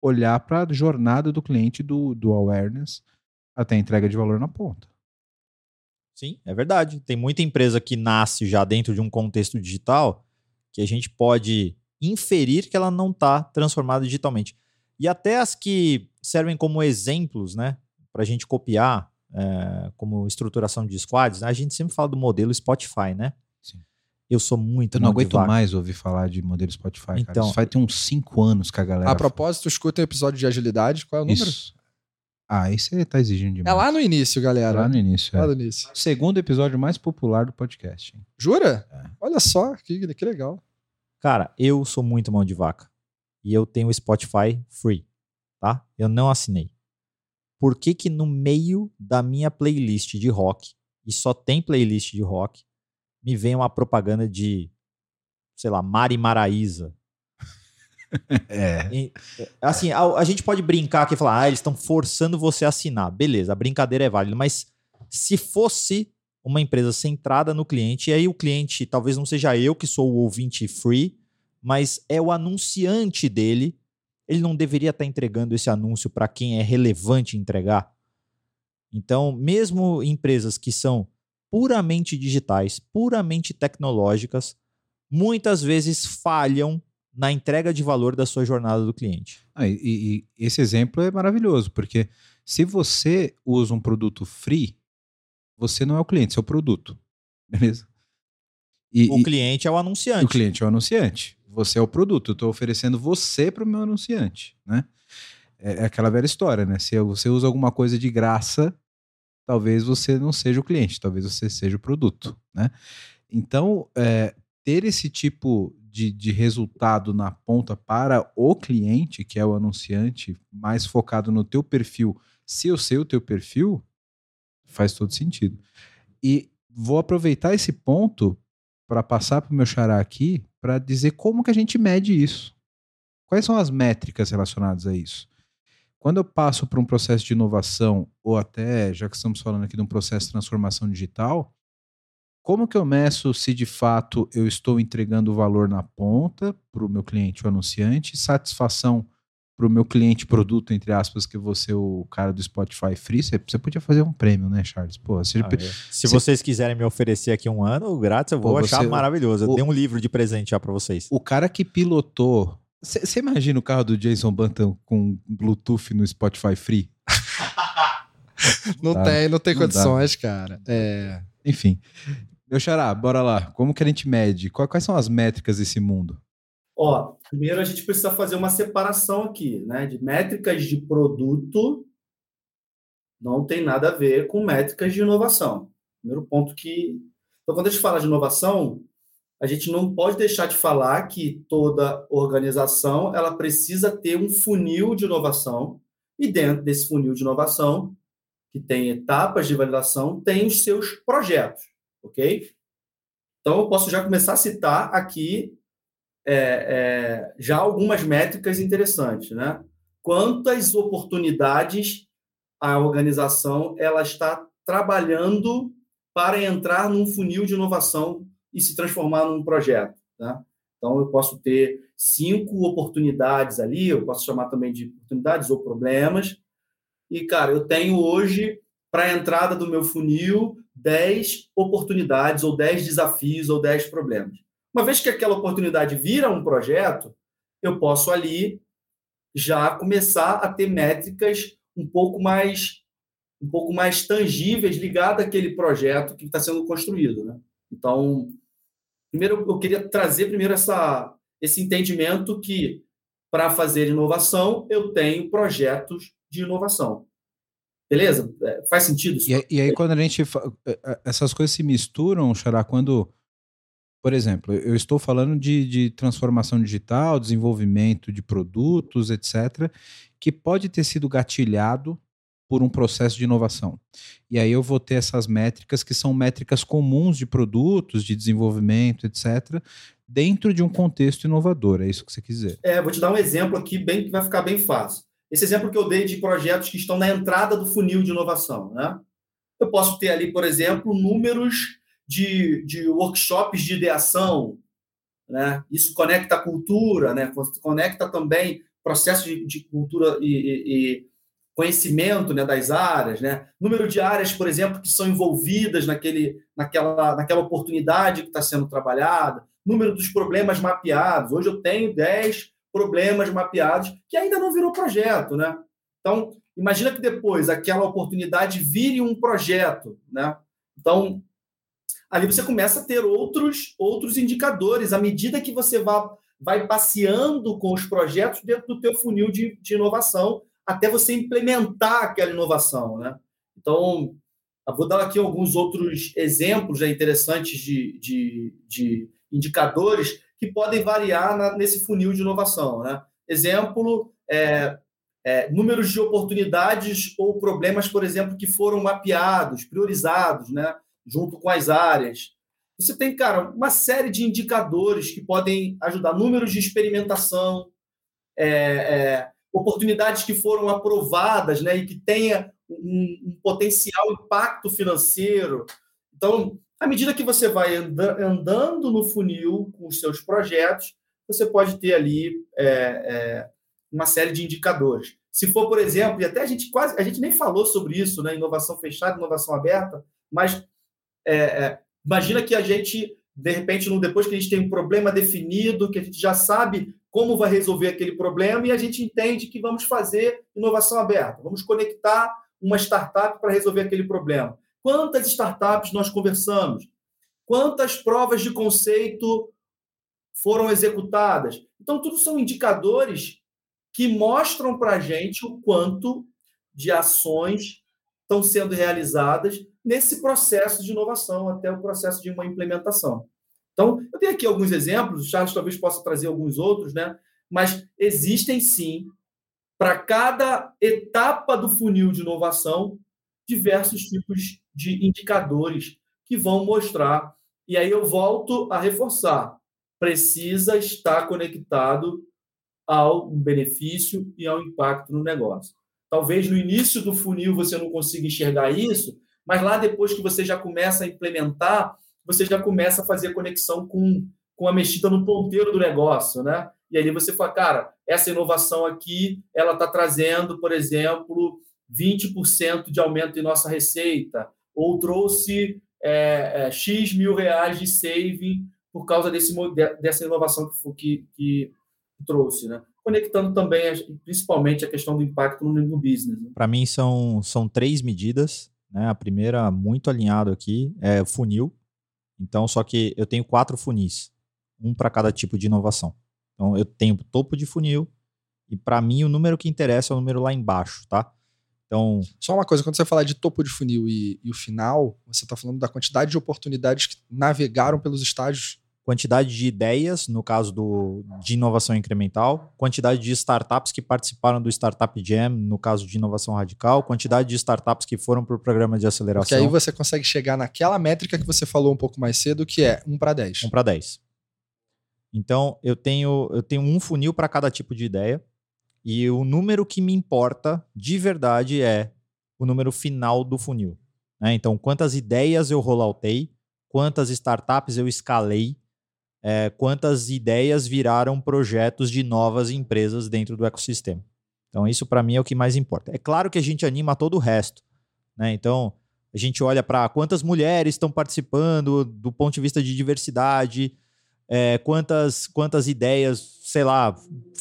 olhar para a jornada do cliente do, do awareness até a entrega de valor na ponta. Sim, é verdade. Tem muita empresa que nasce já dentro de um contexto digital que a gente pode inferir que ela não está transformada digitalmente. E até as que servem como exemplos, né, para a gente copiar, é, como estruturação de squads, né, a gente sempre fala do modelo Spotify, né? Sim. Eu sou muito Eu não aguento mais ouvir falar de modelo Spotify, cara. Então- Isso vai ter uns cinco anos que a galera. A propósito, escuta o episódio de agilidade. Qual é o número? Isso. Ah, aí você tá exigindo É demais. lá no início, galera. Lá no início. Lá É. no início. Segundo episódio mais popular do podcast. hein? Jura? É. Olha só, que, que legal. Cara, eu sou muito mão de vaca. E eu tenho o Spotify free, tá? Eu não assinei. Por que que no meio da minha playlist de rock, e só tem playlist de rock, me vem uma propaganda de, sei lá, Mari Maraíza? É. E, assim, a, a gente pode brincar aqui e falar, ah, eles estão forçando você a assinar. Beleza, a brincadeira é válida, mas se fosse uma empresa centrada no cliente, e aí o cliente talvez não seja eu que sou o ouvinte free, mas é o anunciante dele, ele não deveria estar entregando esse anúncio para quem é relevante entregar. Então, mesmo empresas que são puramente digitais, puramente tecnológicas, muitas vezes falham na entrega de valor da sua jornada do cliente. Ah, e, e- esse exemplo é maravilhoso, porque se você usa um produto free, você não é o cliente, você é o produto. Beleza? E, O e- cliente é o anunciante. o cliente é o anunciante. Você é o produto. Eu estou oferecendo você para o meu anunciante. Né? É, é aquela velha história, né? Se você usa alguma coisa de graça, talvez você não seja o cliente, talvez você seja o produto. Né? Então, é, ter esse tipo de, de resultado na ponta para o cliente, que é o anunciante, mais focado no teu perfil, se eu sei o teu perfil, faz todo sentido. E vou aproveitar esse ponto para passar para o meu xará aqui para dizer como que a gente mede isso. Quais são as métricas relacionadas a isso? Quando eu passo para um processo de inovação, ou até, já que estamos falando aqui de um processo de transformação digital, como que eu meço se de fato eu estou entregando valor na ponta para o meu cliente, o anunciante, satisfação para o meu cliente produto, entre aspas, que você, o cara do Spotify Free, você, podia fazer um prêmio, né, Charles? Pô, você, Ah, é. Se Se- vocês quiserem me oferecer aqui um ano grátis, eu vou Pô, achar você- maravilhoso. Eu o- dei um livro de presente já para vocês. o cara que pilotou Você imagina o carro do Jason Bantam com Bluetooth no Spotify Free? [laughs] Não dá, tem, não tem não dá. condições, cara. É. Enfim. Meu xará, bora lá. Como que a gente mede? Qua- Quais são as métricas desse mundo? Ó, primeiro a gente precisa fazer uma separação aqui, né? De métricas de produto não tem nada a ver com métricas de inovação. Primeiro ponto que. Então, quando a gente fala de inovação, a gente não pode deixar de falar que toda organização ela precisa ter um funil de inovação e dentro desse funil de inovação, que tem etapas de validação, tem os seus projetos, ok? Então, eu posso já começar a citar aqui é, é, já algumas métricas interessantes, né? Quantas oportunidades a organização ela está trabalhando para entrar num funil de inovação e se transformar num projeto, né? Então eu posso ter cinco oportunidades ali, eu posso chamar também de oportunidades ou problemas. E cara, eu tenho hoje para a entrada do meu funil 10 oportunidades ou 10 desafios ou 10 problemas. Uma vez que aquela oportunidade vira um projeto, eu posso ali já começar a ter métricas um pouco mais um pouco mais tangíveis ligadas àquele projeto que está sendo construído, né? Então, primeiro eu queria trazer primeiro essa esse entendimento que para fazer inovação eu tenho projetos de inovação. Beleza? É, Faz sentido isso? E, e aí, quando a gente. eh, eh, Essas coisas se misturam, Xará, quando. Por exemplo, eu estou falando de, de transformação digital, desenvolvimento de produtos, etc., que pode ter sido gatilhado por um processo de inovação. E aí eu vou ter essas métricas que são métricas comuns de produtos, de desenvolvimento, etc., dentro de um contexto inovador. É isso que você quis dizer. É, vou te dar um exemplo aqui bem que vai ficar bem fácil. Esse exemplo que eu dei de projetos que estão na entrada do funil de inovação, né? Eu posso ter ali, por exemplo, números de, de workshops de ideação, né? Isso conecta a cultura, né? Conecta também processo de, de cultura e- e conhecimento né, das áreas, né? Número de áreas, por exemplo, que são envolvidas naquele, naquela, naquela oportunidade que está sendo trabalhada, número dos problemas mapeados. Hoje eu tenho 10 problemas mapeados que ainda não virou projeto, né? Então, imagina que depois aquela oportunidade vire um projeto, né? Então, ali você começa a ter outros outros indicadores à medida que você vai, vai passeando com os projetos dentro do teu funil de, de inovação até você implementar aquela inovação, né? Então, vou dar aqui alguns outros exemplos né, interessantes de, de, de indicadores que podem variar na- nesse funil de inovação. Né? Exemplo, é, é, números de oportunidades ou problemas, por exemplo, que foram mapeados, priorizados, né? junto com as áreas. Você tem, cara, uma série de indicadores que podem ajudar. Números de experimentação, é, é, oportunidades que foram aprovadas né, e que tenha um, um potencial impacto financeiro. Então, à medida que você vai anda- andando no funil com os seus projetos, você pode ter ali é, é, uma série de indicadores. Se for, por exemplo, e até a gente quase a gente nem falou sobre isso, né? Inovação fechada, inovação aberta, mas é, é, imagina que a gente, de repente, depois que a gente tem um problema definido, que a gente já sabe como vai resolver aquele problema e a gente entende que vamos fazer inovação aberta, vamos conectar uma startup para resolver aquele problema. Quantas startups nós conversamos? Quantas provas de conceito foram executadas? Então, tudo são indicadores que mostram para a gente o quanto de ações estão sendo realizadas nesse processo de inovação, até o processo de uma implementação. Então, eu tenho aqui alguns exemplos, o Charles talvez possa trazer alguns outros, né? mas existem sim, para cada etapa do funil de inovação, diversos tipos de indicadores que vão mostrar. E aí eu volto a reforçar: precisa estar conectado ao benefício e ao impacto no negócio. Talvez no início do funil você não consiga enxergar isso, mas lá depois que você já começa a implementar, você já começa a fazer conexão com, com a mexida no ponteiro do negócio, né? E aí você fala, cara, essa inovação aqui, ela está trazendo, por exemplo, 20% de aumento em nossa receita, ou trouxe é, é, X mil reais de saving por causa desse, dessa inovação que, que, que trouxe, né? Conectando também, principalmente, a questão do impacto no, no business. Né? Para mim, são, são três medidas. Né? A primeira, muito alinhado aqui, é funil. Então, só que eu tenho quatro funis, um para cada tipo de inovação. Então, eu tenho topo de funil, e para mim o número que interessa é o número lá embaixo, tá? Então. Só uma coisa, quando você fala de topo de funil e, e o final, você está falando da quantidade de oportunidades que navegaram pelos estágios quantidade de ideias, no caso do, de inovação incremental, quantidade de startups que participaram do Startup Jam, no caso de inovação radical, quantidade de startups que foram para o programa de aceleração. Porque aí você consegue chegar naquela métrica que você falou um pouco mais cedo, que é 1 para 10. 1 para 10. Então, eu tenho, eu tenho um funil para cada tipo de ideia, e o número que me importa de verdade é o número final do funil. Né? Então, quantas ideias eu rolloutei, quantas startups eu escalei, é, quantas ideias viraram projetos de novas empresas dentro do ecossistema. Então, isso para mim é o que mais importa. É claro que a gente anima todo o resto. Né? Então, a gente olha para quantas mulheres estão participando do ponto de vista de diversidade, é, quantas, quantas ideias, sei lá,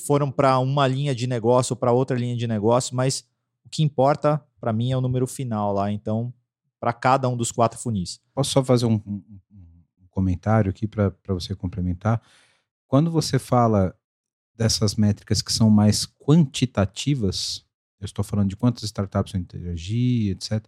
foram para uma linha de negócio ou para outra linha de negócio, mas o que importa para mim é o número final lá. Então, para cada um dos quatro funis. Posso só fazer um, um comentário aqui para você complementar. Quando você fala dessas métricas que são mais quantitativas, eu estou falando de quantas startups vão interagir, etc.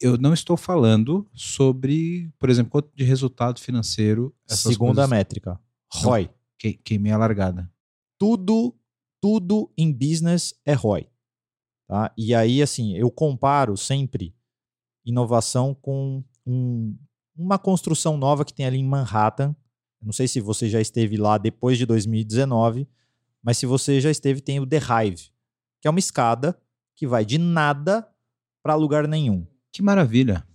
Eu não estou falando sobre, por exemplo, quanto de resultado financeiro. Segunda coisas... métrica, ROI. Que, queimei a largada. Tudo, tudo em business é ROI. Tá? E aí, assim, eu comparo sempre inovação com um, uma construção nova que tem ali em Manhattan. Não sei se você já esteve lá depois de 2019, mas se você já esteve, tem o The Hive, que é uma escada que vai de nada para lugar nenhum. Que maravilha.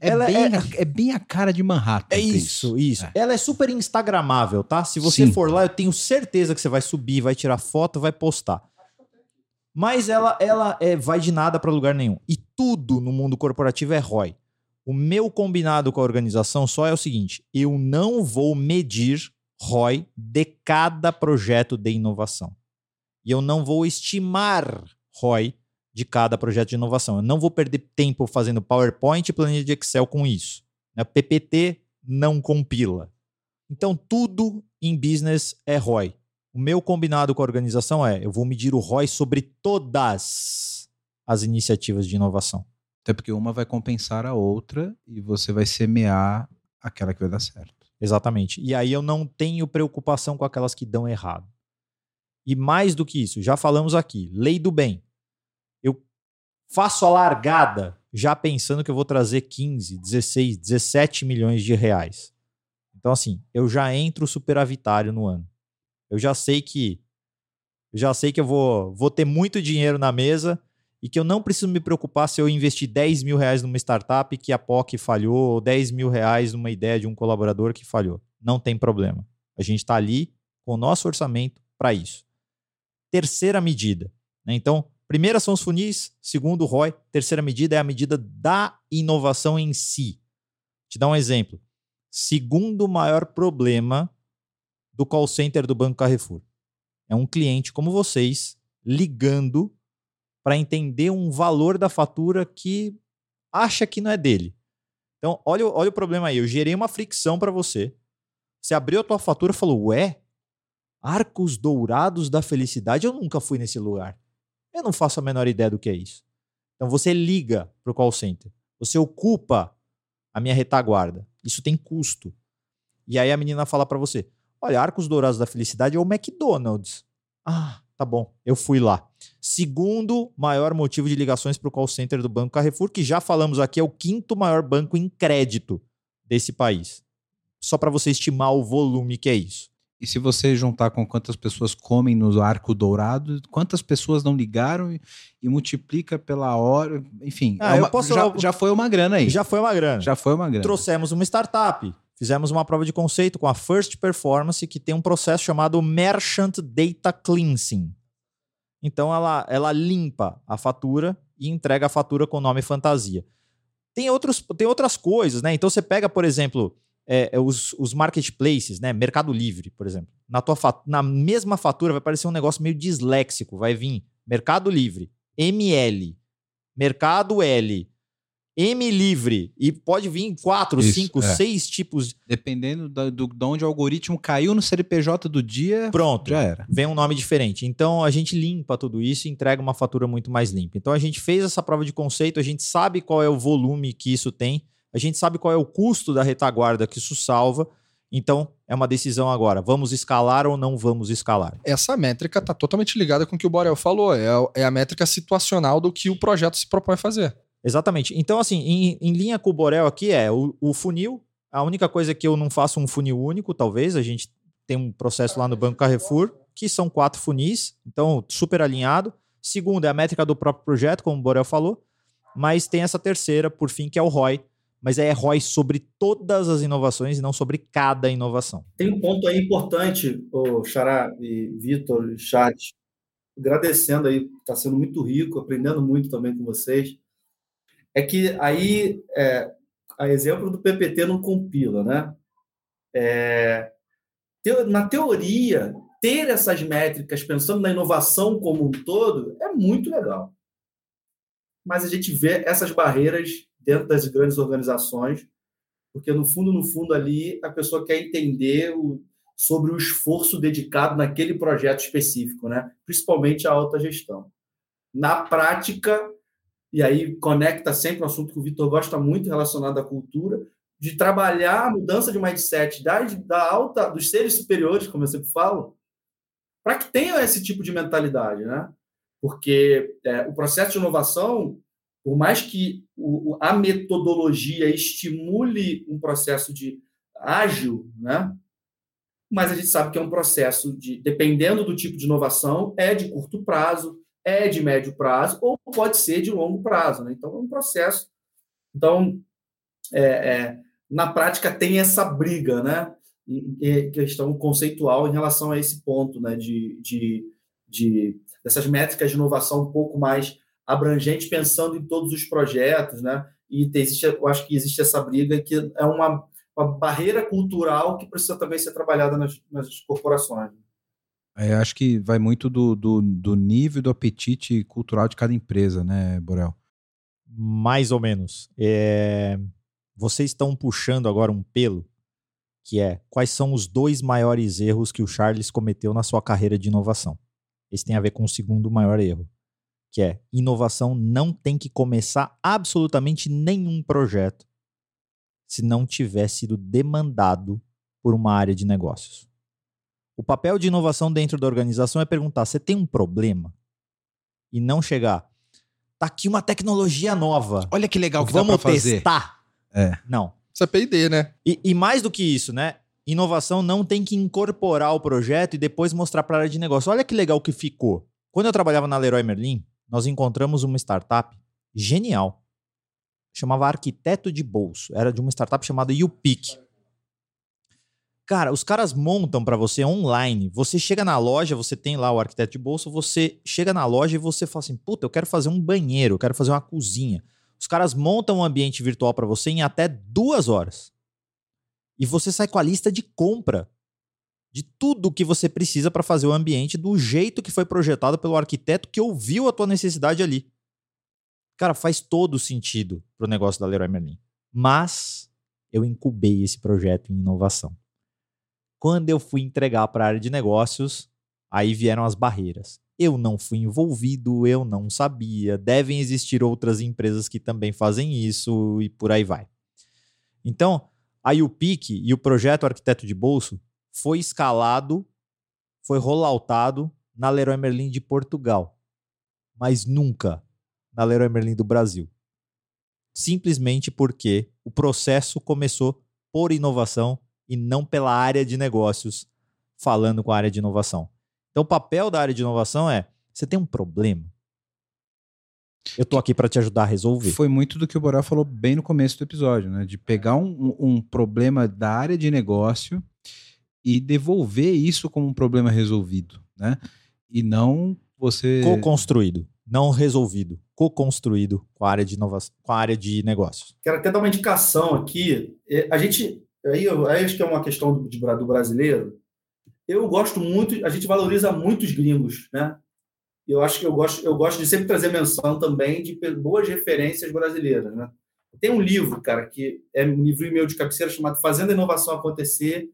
É Ela bem, é, a, é bem a cara de Manhattan. É isso, isso. É. Ela é super instagramável, tá? Se você Sim. for lá, eu tenho certeza que você vai subir, vai tirar foto, vai postar. Mas ela, ela é, vai de nada para lugar nenhum. E tudo no mundo corporativo é ROI. O meu combinado com a organização só é o seguinte: eu não vou medir ROI de cada projeto de inovação. E eu não vou estimar ROI de cada projeto de inovação. Eu não vou perder tempo fazendo PowerPoint e planilha de Excel com isso. A PPT não compila. Então, tudo em business é ROI. O meu combinado com a organização é: eu vou medir o ROI sobre todas as iniciativas de inovação. Até porque uma vai compensar a outra e você vai semear aquela que vai dar certo. Exatamente. E aí eu não tenho preocupação com aquelas que dão errado. E mais do que isso, já falamos aqui, lei do bem. Eu faço a largada já pensando que eu vou trazer 15, 16, 17 milhões de reais. Então, assim, eu já entro superavitário no ano. Eu já sei que. Eu já sei que eu vou, vou ter muito dinheiro na mesa e que eu não preciso me preocupar se eu investir 10 mil reais numa startup que a POC falhou ou 10 mil reais numa ideia de um colaborador que falhou. Não tem problema. A gente está ali com o nosso orçamento para isso. Terceira medida. Né? Então, primeira são os funis, segundo o ROI, terceira medida é a medida da inovação em si. Te dar um exemplo. Segundo maior problema do call center do Banco Carrefour. É um cliente como vocês ligando para entender um valor da fatura que acha que não é dele. Então, olha, olha o problema aí. Eu gerei uma fricção para você. Você abriu a tua fatura e falou: Ué, Arcos Dourados da Felicidade? Eu nunca fui nesse lugar. Eu não faço a menor ideia do que é isso. Então, você liga para o call center. Você ocupa a minha retaguarda. Isso tem custo. E aí a menina fala para você: Olha, Arcos Dourados da Felicidade é o McDonald's. Ah, Tá bom, eu fui lá. Segundo maior motivo de ligações para o call center do Banco Carrefour, que já falamos aqui, é o quinto maior banco em crédito desse país. Só para você estimar o volume que é isso. E se você juntar com quantas pessoas comem no Arco Dourado, quantas pessoas não ligaram e, e multiplica pela hora, enfim, ah, é uma, posso, já, já foi uma grana aí. Já foi uma grana. Já foi uma grana. Trouxemos uma startup fizemos uma prova de conceito com a First Performance, que tem um processo chamado Merchant Data Cleansing. Então ela, ela limpa a fatura e entrega a fatura com o nome fantasia. Tem, outros, tem outras coisas, né? Então você pega, por exemplo, é, é os, os marketplaces, né? Mercado Livre, por exemplo. Na, tua na mesma fatura vai parecer um negócio meio disléxico. Vai vir Mercado Livre, ML, Mercado L, M Livre. E pode vir quatro, Isso, cinco, é. seis tipos. Dependendo da- do, de onde o algoritmo caiu no CNPJ do dia, Pronto. já era. vem um nome diferente. Então a gente limpa tudo isso e entrega uma fatura muito mais limpa. Então a gente fez essa prova de conceito, a gente sabe qual é o volume que isso tem, a gente sabe qual é o custo da retaguarda que isso salva. Então é uma decisão agora: vamos escalar ou não vamos escalar? Essa métrica está totalmente ligada com o que o Borel falou. É, a- é a métrica situacional do que o projeto se propõe a fazer. Exatamente. Então, assim, em, em linha com o Borel aqui é o, o funil. A única coisa é que eu não faço um funil único, talvez. A gente tem um processo lá no Banco Carrefour, que são quatro funis, então super alinhado. Segundo, é a métrica do próprio projeto, como o Borel falou. Mas tem essa terceira, por fim, que é o ROI. Mas é ROI sobre todas as inovações e não sobre cada inovação. Tem um ponto aí importante, o Xará e Vitor e Chat, agradecendo aí, está sendo muito rico, aprendendo muito também com vocês. É que aí, é, a exemplo do PPT não compila, né? É, na teoria, ter essas métricas pensando na inovação como um todo é muito legal. Mas a gente vê essas barreiras dentro das grandes organizações porque no fundo, no fundo ali, a pessoa quer entender o, sobre o esforço dedicado naquele projeto específico, né? principalmente a alta gestão. Na prática, e aí conecta sempre um assunto que o Vitor gosta muito relacionado à cultura, de trabalhar a mudança de mindset das, da alta, dos seres superiores, como eu sempre falo, para que tenham esse tipo de mentalidade, né? Porque é, o processo de inovação por mais que o, a metodologia estimule um processo de ágil, né? Mas a gente sabe que é um processo de, dependendo do tipo de inovação, é de curto prazo, é de médio prazo ou pode ser de longo prazo, né? Então é um processo. Então, é, é, na prática tem essa briga, né? Em questão conceitual em relação a esse ponto, né? De, de, de dessas métricas de inovação um pouco mais abrangente pensando em todos os projetos, né? E existe, eu acho que existe essa briga que é uma, uma barreira cultural que precisa também ser trabalhada nas, nas corporações. É, acho que vai muito do, do, do nível do apetite cultural de cada empresa, né, Borel? Mais ou menos. É, Vocês estão puxando agora um pelo, que é quais são os dois maiores erros que o Charles cometeu na sua carreira de inovação. Esse tem a ver com o segundo maior erro, que é inovação não tem que começar absolutamente nenhum projeto se não tiver sido demandado por uma área de negócios. O papel de inovação dentro da organização é perguntar: você tem um problema? E não chegar. Tá aqui uma tecnologia nova. Olha que legal que Vamos dá pra fazer. testar. É. Não. Isso é P&D, né? E, e mais do que isso, né? Inovação não tem que incorporar o projeto e depois mostrar para a área de negócio. Olha que legal que ficou. Quando eu trabalhava na Leroy Merlin, nós encontramos uma startup genial. Chamava Arquiteto de Bolso. Era de uma startup chamada YouPick. Cara, os caras montam para você online. Você chega na loja, você tem lá o arquiteto de bolso, você chega na loja e você fala assim: puta, eu quero fazer um banheiro, eu quero fazer uma cozinha. Os caras montam um ambiente virtual para você em até duas horas. E você sai com a lista de compra de tudo que você precisa para fazer o ambiente do jeito que foi projetado pelo arquiteto que ouviu a tua necessidade ali. Cara, faz todo sentido pro negócio da Leroy Merlin. Mas eu incubei esse projeto em inovação. Quando eu fui entregar para a área de negócios, aí vieram as barreiras. Eu não fui envolvido, eu não sabia. Devem existir outras empresas que também fazem isso e por aí vai. Então, a UPIC e o projeto Arquiteto de Bolso foi escalado, foi rolloutado na Leroy Merlin de Portugal, mas nunca na Leroy Merlin do Brasil. Simplesmente porque o processo começou por inovação e não pela área de negócios falando com a área de inovação. Então, o papel da área de inovação é: você tem um problema? Eu tô aqui para te ajudar a resolver. Foi muito do que o Borel falou bem no começo do episódio, né? De pegar um, um- um problema da área de negócio e devolver isso como um problema resolvido, né? E não você. Co-construído, não resolvido, co-construído com a área de inovação, com a área de negócios. Quero até dar uma indicação aqui. É, A gente, aí, aí acho que é uma questão do, do brasileiro. Eu gosto muito, a gente valoriza muito os gringos, né? Eu acho que eu gosto, eu gosto de sempre trazer menção também de boas referências brasileiras, né? Tem um livro, cara, que é um livro meu de cabeceira chamado Fazendo a Inovação Acontecer,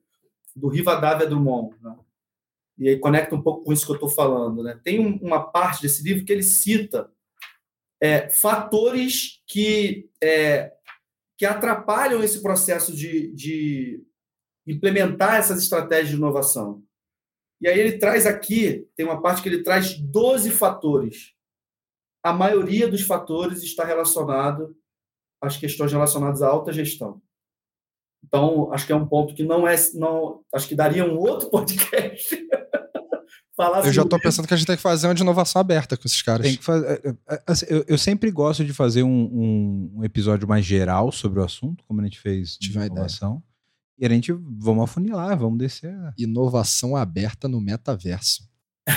do Rivadavia Drummond, né? E aí conecta um pouco com isso que eu estou falando, né? Tem um- uma parte desse livro que ele cita é, fatores que é, que atrapalham esse processo de, de implementar essas estratégias de inovação. E aí ele traz aqui, tem uma parte que ele traz 12 fatores. A maioria dos fatores está relacionado às questões relacionadas à alta gestão. Então, acho que é um ponto que não é. Não, acho que daria um outro [laughs] podcast. Falar Eu já tô pensando que a gente tem que fazer uma de inovação aberta com esses caras. Tem que fazer. assim, Eu, eu sempre gosto de fazer um, um- episódio mais geral sobre o assunto, como a gente fez de Tive inovação. E a gente vamos afunilar, vamos descer. a- Inovação aberta no metaverso.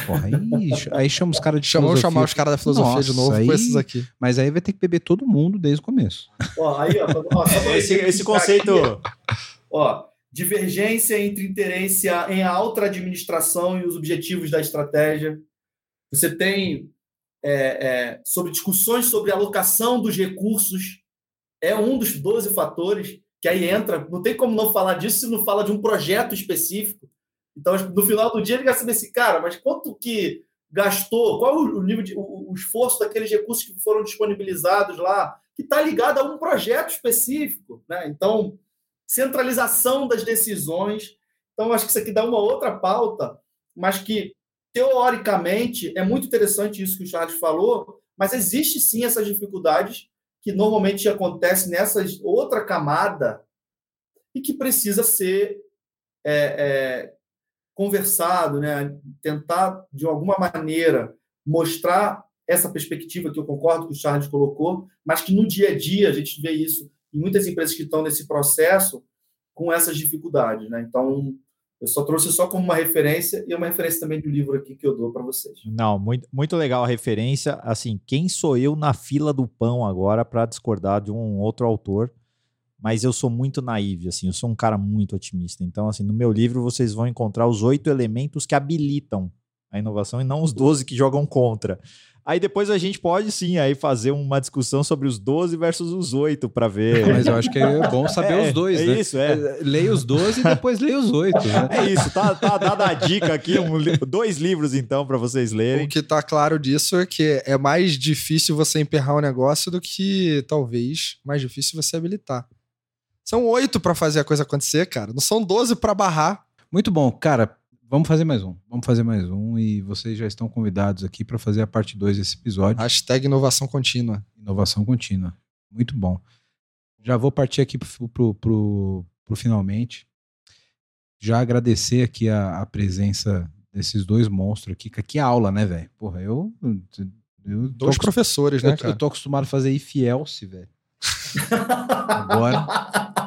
Porra, aí, aí chama os caras de Chamamos filosofia. chamar os caras da filosofia de Nossa, novo aí- com esses aqui. Mas aí vai ter que beber todo mundo desde o começo. Ó, aí, ó, ó, só [laughs] pra Esse, esse conceito. aqui, ó, divergência entre interesse em alta administração e os objetivos da estratégia. Você tem é, é, sobre discussões sobre alocação dos recursos, é um dos 12 fatores que aí entra. Não tem como não falar disso se não fala de um projeto específico. Então, no final do dia, ele vai saber assim, cara, mas quanto que gastou, qual o nível de o, o esforço daqueles recursos que foram disponibilizados lá, que está ligado a um projeto específico, né? Então, centralização das decisões. Então, acho que isso aqui dá uma outra pauta, mas que teoricamente é muito interessante isso que o Charles falou, mas existe sim essas dificuldades que normalmente acontecem nessa outra camada e que precisa ser é, é, conversado, né? tentar de alguma maneira mostrar essa perspectiva que eu concordo que o Charles colocou, mas que no dia a dia a gente vê isso em muitas empresas que estão nesse processo com essas dificuldades, né? Então, eu só trouxe só como uma referência e uma referência também do livro aqui que eu dou para vocês. Não, muito, muito legal a referência. Assim, quem sou eu na fila do pão agora para discordar de um outro autor? Mas eu sou muito naive, assim, eu sou um cara muito otimista. Então, assim, no meu livro vocês vão encontrar os oito elementos que habilitam a inovação e não os 12 que jogam contra. Aí depois a gente pode sim aí fazer uma discussão sobre os 12 versus os 8 para ver. Mas eu acho que é bom saber [laughs] É, os dois, é né? isso, é. Leia os 12 e depois leia os 8. Né? É isso, tá, tá dada a dica aqui, um dois livros então para vocês lerem. O que tá claro disso é que é mais difícil você emperrar um negócio do que, talvez, mais difícil você habilitar. São oito pra fazer a coisa acontecer, cara. Não são 12 pra barrar. Muito bom, cara. Vamos fazer mais um. Vamos fazer mais um. E vocês já estão convidados aqui para fazer a parte 2 desse episódio. Hashtag inovação contínua. Inovação contínua. Muito bom. Já vou partir aqui pro, pro, pro, pro finalmente. Já agradecer aqui a, a presença desses dois monstros aqui. que Que aula, né, velho? Porra, eu. eu Dois professores, né, cara? eu tô acostumado a fazer if-else, velho. Agora. [laughs]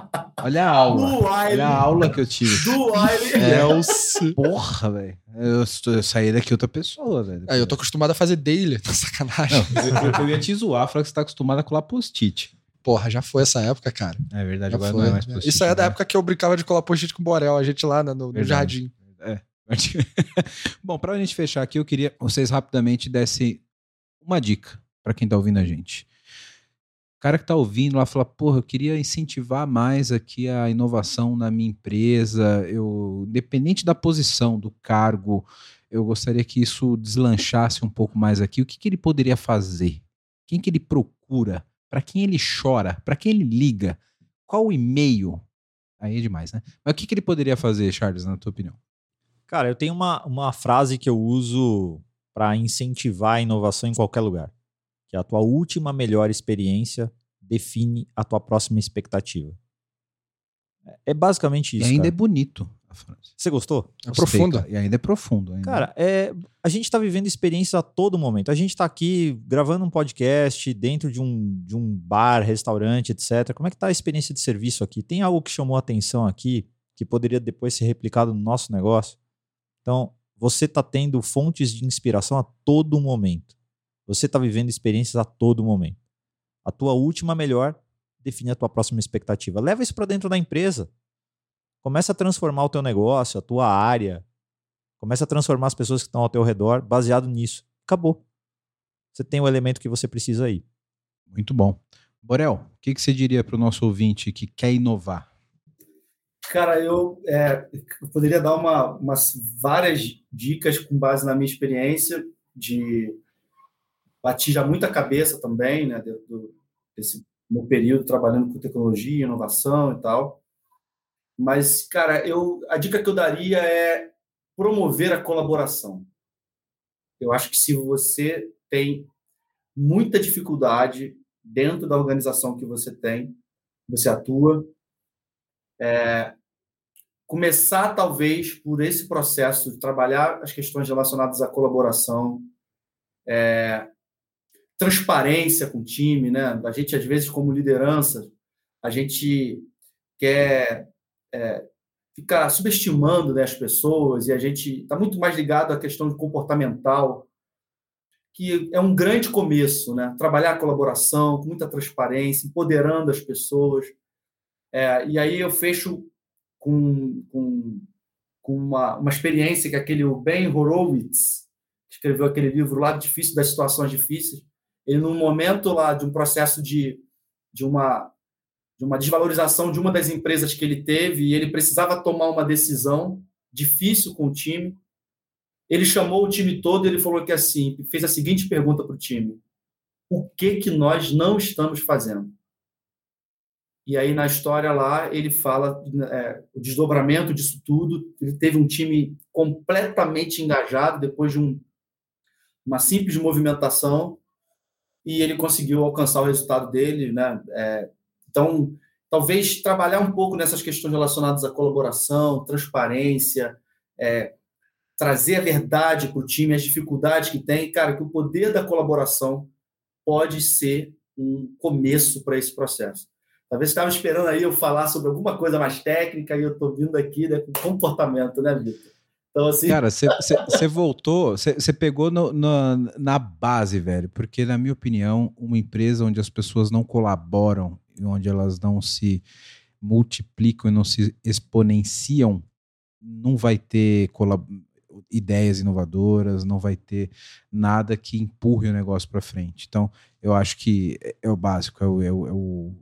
Olha a aula. Do Wiley. Olha a aula que eu tive. Do Wiley. É, Else. [laughs] Porra, velho. Eu, eu saí daqui outra pessoa, velho. Aí eu tô acostumado a fazer daily. Tá sacanagem. Não, eu, eu- ia te zoar, falar que você tá acostumado a colar post-it. Porra, já foi essa época, cara. É verdade, Já agora foi. não é mais post-it. Isso aí é da né? época que eu brincava de colar post-it com o Borel, a gente lá no, no jardim. [laughs] Bom, pra gente fechar aqui, eu queria que vocês rapidamente dessem uma dica pra quem tá ouvindo a gente. Cara que tá ouvindo lá fala, porra, eu queria incentivar mais aqui a inovação na minha empresa. Eu, independente da posição, do cargo, eu gostaria que isso deslanchasse um pouco mais aqui. O que, que ele poderia fazer? Quem que ele procura? Para quem ele chora? Para quem ele liga? Qual o e-mail? Aí é demais, né? Mas o que, que ele poderia fazer, Charles, na tua opinião? Cara, eu tenho uma, uma frase que eu uso para incentivar a inovação em qualquer lugar. Que é a tua última melhor experiência define a tua próxima expectativa. É- É basicamente e isso. ainda é cara. bonito a frase. Você gostou? É Gostei, cara. E ainda é profundo. Ainda. Cara, é, a gente tá vivendo experiências a todo momento. A gente tá aqui gravando um podcast dentro de um, de um bar, restaurante, etc. Como é que tá a experiência de serviço aqui? Tem algo que chamou a atenção aqui que poderia depois ser replicado no nosso negócio? Então, você tá tendo fontes de inspiração a todo momento. Você tá vivendo experiências a todo momento. A tua última melhor define a tua próxima expectativa. Leva isso para dentro da empresa. Começa a transformar o teu negócio, a tua área. Começa a transformar as pessoas que estão ao teu redor baseado nisso. Acabou. Você tem o elemento que você precisa aí. Muito bom. Borel, o que, que você diria para o nosso ouvinte que quer inovar? Cara, eu, é, eu poderia dar uma, umas várias dicas com base na minha experiência de bati já muita cabeça também, né, dentro desse meu período trabalhando com tecnologia, inovação e tal. Mas, cara, eu, a dica que eu daria é promover a colaboração. Eu acho que se você tem muita dificuldade dentro da organização que você tem, você atua, é, começar talvez por esse processo de trabalhar as questões relacionadas à colaboração, é, transparência com o time, né? A gente às vezes como liderança, a gente quer é, ficar subestimando né, as pessoas e a gente está muito mais ligado à questão de comportamental, que é um grande começo, né? Trabalhar a colaboração com muita transparência, empoderando as pessoas. É, e aí eu fecho com, com, com uma, uma experiência que aquele Ben Horowitz escreveu aquele livro lá difícil das situações difíceis. Ele num momento lá de um processo de, de uma de uma desvalorização de uma das empresas que ele teve e ele precisava tomar uma decisão difícil com o time. Ele chamou o time todo e ele falou que assim, fez a seguinte pergunta para o time: o que que nós não estamos fazendo? E aí na história lá ele fala é, o desdobramento disso tudo. Ele teve um time completamente engajado depois de um, uma simples movimentação e ele conseguiu alcançar o resultado dele, né? É, então, talvez trabalhar um pouco nessas questões relacionadas à colaboração, transparência, é, trazer a verdade para o time, as dificuldades que tem, cara, que o poder da colaboração pode ser um começo para esse processo. Talvez estava esperando aí eu falar sobre alguma coisa mais técnica e eu estou vindo aqui né, com comportamento, né, Vitor? Então, assim... Cara, [laughs] você voltou, você pegou no, no, na base, velho, porque, na minha opinião, uma empresa onde as pessoas não colaboram onde elas não se multiplicam e não se exponenciam, não vai ter ideias inovadoras, não vai ter nada que empurre o negócio para frente. Então, eu acho que é, é o básico, é o, é o, é o,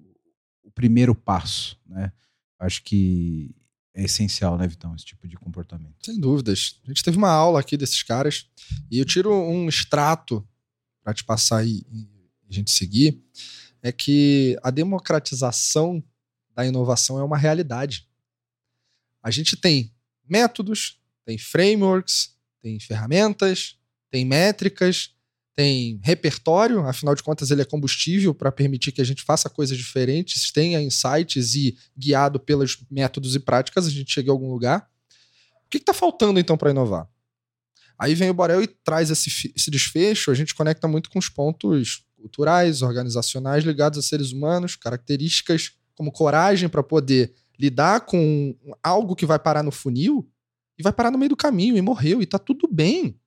o primeiro passo, né? Acho que é essencial, né, Vitão, esse tipo de comportamento. Sem dúvidas. A gente teve uma aula aqui desses caras e eu tiro um extrato para te passar e a gente seguir é que a democratização da inovação é uma realidade. A gente tem métodos, tem frameworks, tem ferramentas, tem métricas, tem repertório, afinal de contas ele é combustível para permitir que a gente faça coisas diferentes, tenha insights e guiado pelos métodos e práticas a gente chegue a algum lugar. O que está faltando então para inovar? Aí vem o Borel e traz esse, esse desfecho, a gente conecta muito com os pontos culturais, organizacionais ligados a seres humanos, características como coragem para poder lidar com algo que vai parar no funil e vai parar no meio do caminho e morreu e tá tudo bem.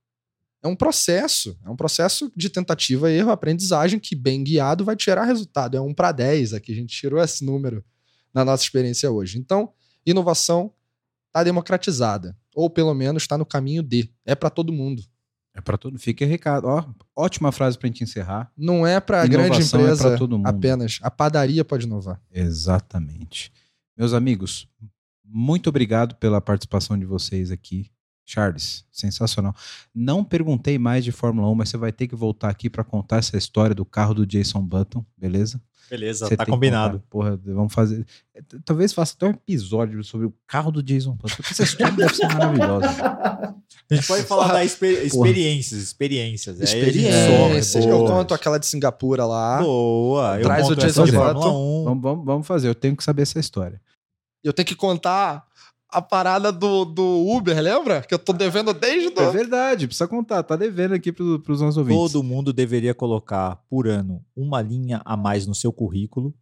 É um processo, é um processo de tentativa, erro, aprendizagem que bem guiado vai tirar resultado. É um para 10, aqui a gente tirou esse número na nossa experiência hoje. Então, inovação está democratizada, ou pelo menos está no caminho de. É para todo mundo. É para todo Fica recado. Ó, ótima frase para a gente encerrar. Não é para grande é empresa é todo mundo. apenas. A padaria pode inovar. Exatamente. Meus amigos, muito obrigado pela participação de vocês aqui. Charles, sensacional. Não perguntei mais de Fórmula 1, mas você vai ter que voltar aqui para contar essa história do carro do Jason Button, beleza? Beleza, Você tá combinado. Porra, vamos fazer. Talvez faça até um episódio sobre o carro do Jason Button, porque essa história deve ser maravilhosa. A gente pode falar da exper experiências, experiências. Experiências. Eu conto aquela de Singapura lá. Boa. Eu Traz o Jason Button. Vamos, vamos, vamos fazer, eu tenho que saber essa história. Eu tenho que contar a parada do, do Uber, lembra? Que eu tô devendo desde. Do... É verdade, precisa contar, tá devendo aqui pro, pros nossos ouvintes. Todo mundo deveria colocar por ano uma linha a mais no seu currículo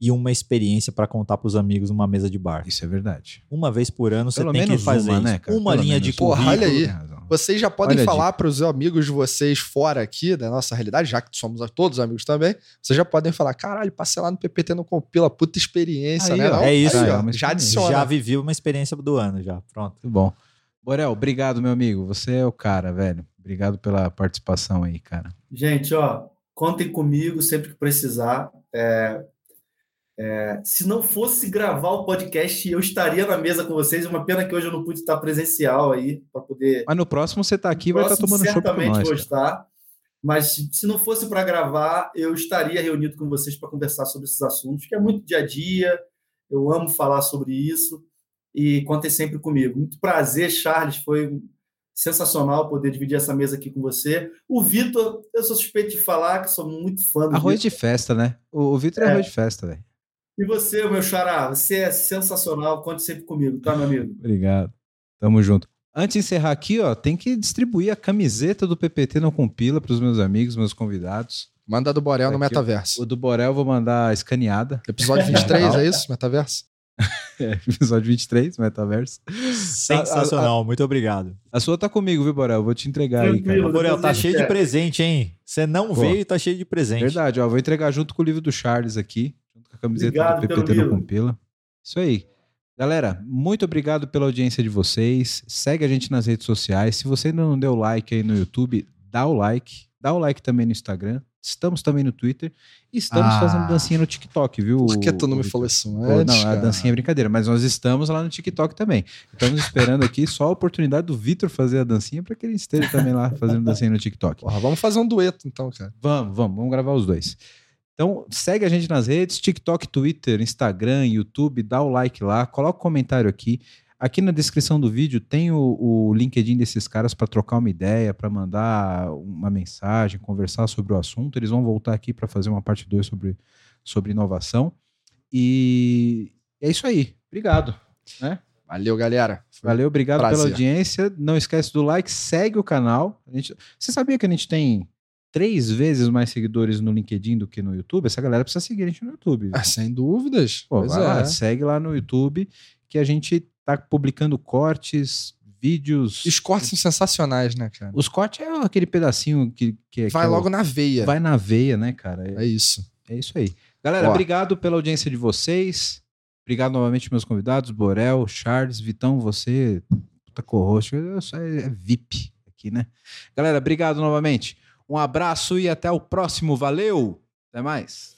e uma experiência para contar pros amigos numa mesa de bar. Isso é verdade. Uma vez por ano Pelo você tem que fazer uma, né, uma linha de currículo. Porra, olha aí. Vocês já podem Olha falar para os amigos de vocês fora aqui da nossa realidade, já que somos todos amigos também. Vocês já podem falar: caralho, passei lá no PPT no Compila, puta experiência, Aí, né? ó. Não? É isso, Aí, já, ó, uma já adiciona. Já vivi uma experiência do ano, já. Pronto. Muito bom. Borel, obrigado, meu amigo. Você é o cara, velho. Obrigado pela participação aí, cara. Gente, ó, contem comigo sempre que precisar. É, é, se não fosse gravar o podcast, eu estaria na mesa com vocês. Uma pena que hoje eu não pude estar presencial aí para poder. Mas no próximo você tá aqui e vai estar Próximo, tomando com certamente vou. Mas se não fosse para gravar, eu estaria reunido com vocês para conversar sobre esses assuntos, que é muito dia a dia. Eu amo falar sobre isso e contem sempre comigo. Muito prazer, Charles. Foi sensacional poder dividir essa mesa aqui com você. O Vitor, eu sou suspeito de falar que sou muito fã do Arroz Vitor. de festa, né? O, o Vitor é É. arroz de festa, velho. E você, meu xará, você é sensacional. Conte sempre comigo, tá, meu amigo? Obrigado. Tamo junto. Antes de encerrar aqui, ó, tem que distribuir a camiseta do PPT não compila para os meus amigos, meus convidados. Manda do Borel no Aqui, metaverso. O do Borel eu vou mandar escaneada. Episódio 23, é isso? Metaverso? [laughs] É, episódio 23, metaverso. Sensacional, muito obrigado. A sua tá comigo, viu, Borel? Eu vou te entregar aí, cara. Borel, tá cheio de presente, hein? Você não Pô. veio e tá cheio de presente. Verdade, ó. Vou entregar junto com o livro do Charles aqui, a camiseta Obrigado do PPT no. Compila. Isso aí. Galera, muito obrigado pela audiência de vocês. Segue a gente nas redes sociais. Se você ainda não deu like aí no YouTube, dá o like. Dá o like também no Instagram. Estamos também no Twitter. E estamos Ah. fazendo dancinha no TikTok, viu? Por que tu não me falou isso antes? não, a dancinha é brincadeira, mas nós estamos lá no TikTok também. Estamos esperando aqui só a oportunidade do Vitor fazer a dancinha para que ele esteja também lá fazendo dancinha no TikTok. Porra, vamos fazer um dueto então, cara. Vamos, vamos, vamos gravar os dois. Então, segue a gente nas redes, TikTok, Twitter, Instagram, YouTube, dá o like lá, coloca o comentário aqui. Aqui na descrição do vídeo tem o, o LinkedIn desses caras para trocar uma ideia, para mandar uma mensagem, conversar sobre o assunto. Eles vão voltar aqui para fazer uma parte 2 sobre, sobre inovação. E é isso aí. Obrigado. Valeu, galera. Foi- Valeu, obrigado Prazer. pela audiência. Não esquece do like, segue o canal. A gente- Você sabia que a gente tem três vezes mais seguidores no LinkedIn do que no YouTube? Essa galera precisa seguir a gente no YouTube. Ah, sem dúvidas. Pô, pois vai é. lá, segue lá no YouTube que a gente tá publicando cortes, vídeos. E Os cortes são sensacionais, né, cara? Os cortes é aquele pedacinho que, que é- Vai que é o- logo na veia. vai na veia, né, cara? É, É isso. é isso aí. Galera, Ó. obrigado pela audiência de vocês. Obrigado novamente meus convidados, Borel, Charles, Vitão, você, puta sou- é VIP aqui, né? Galera, obrigado novamente. Um abraço e até o próximo. Valeu! Até mais.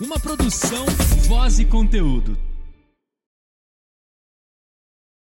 Uma produção, voz e conteúdo.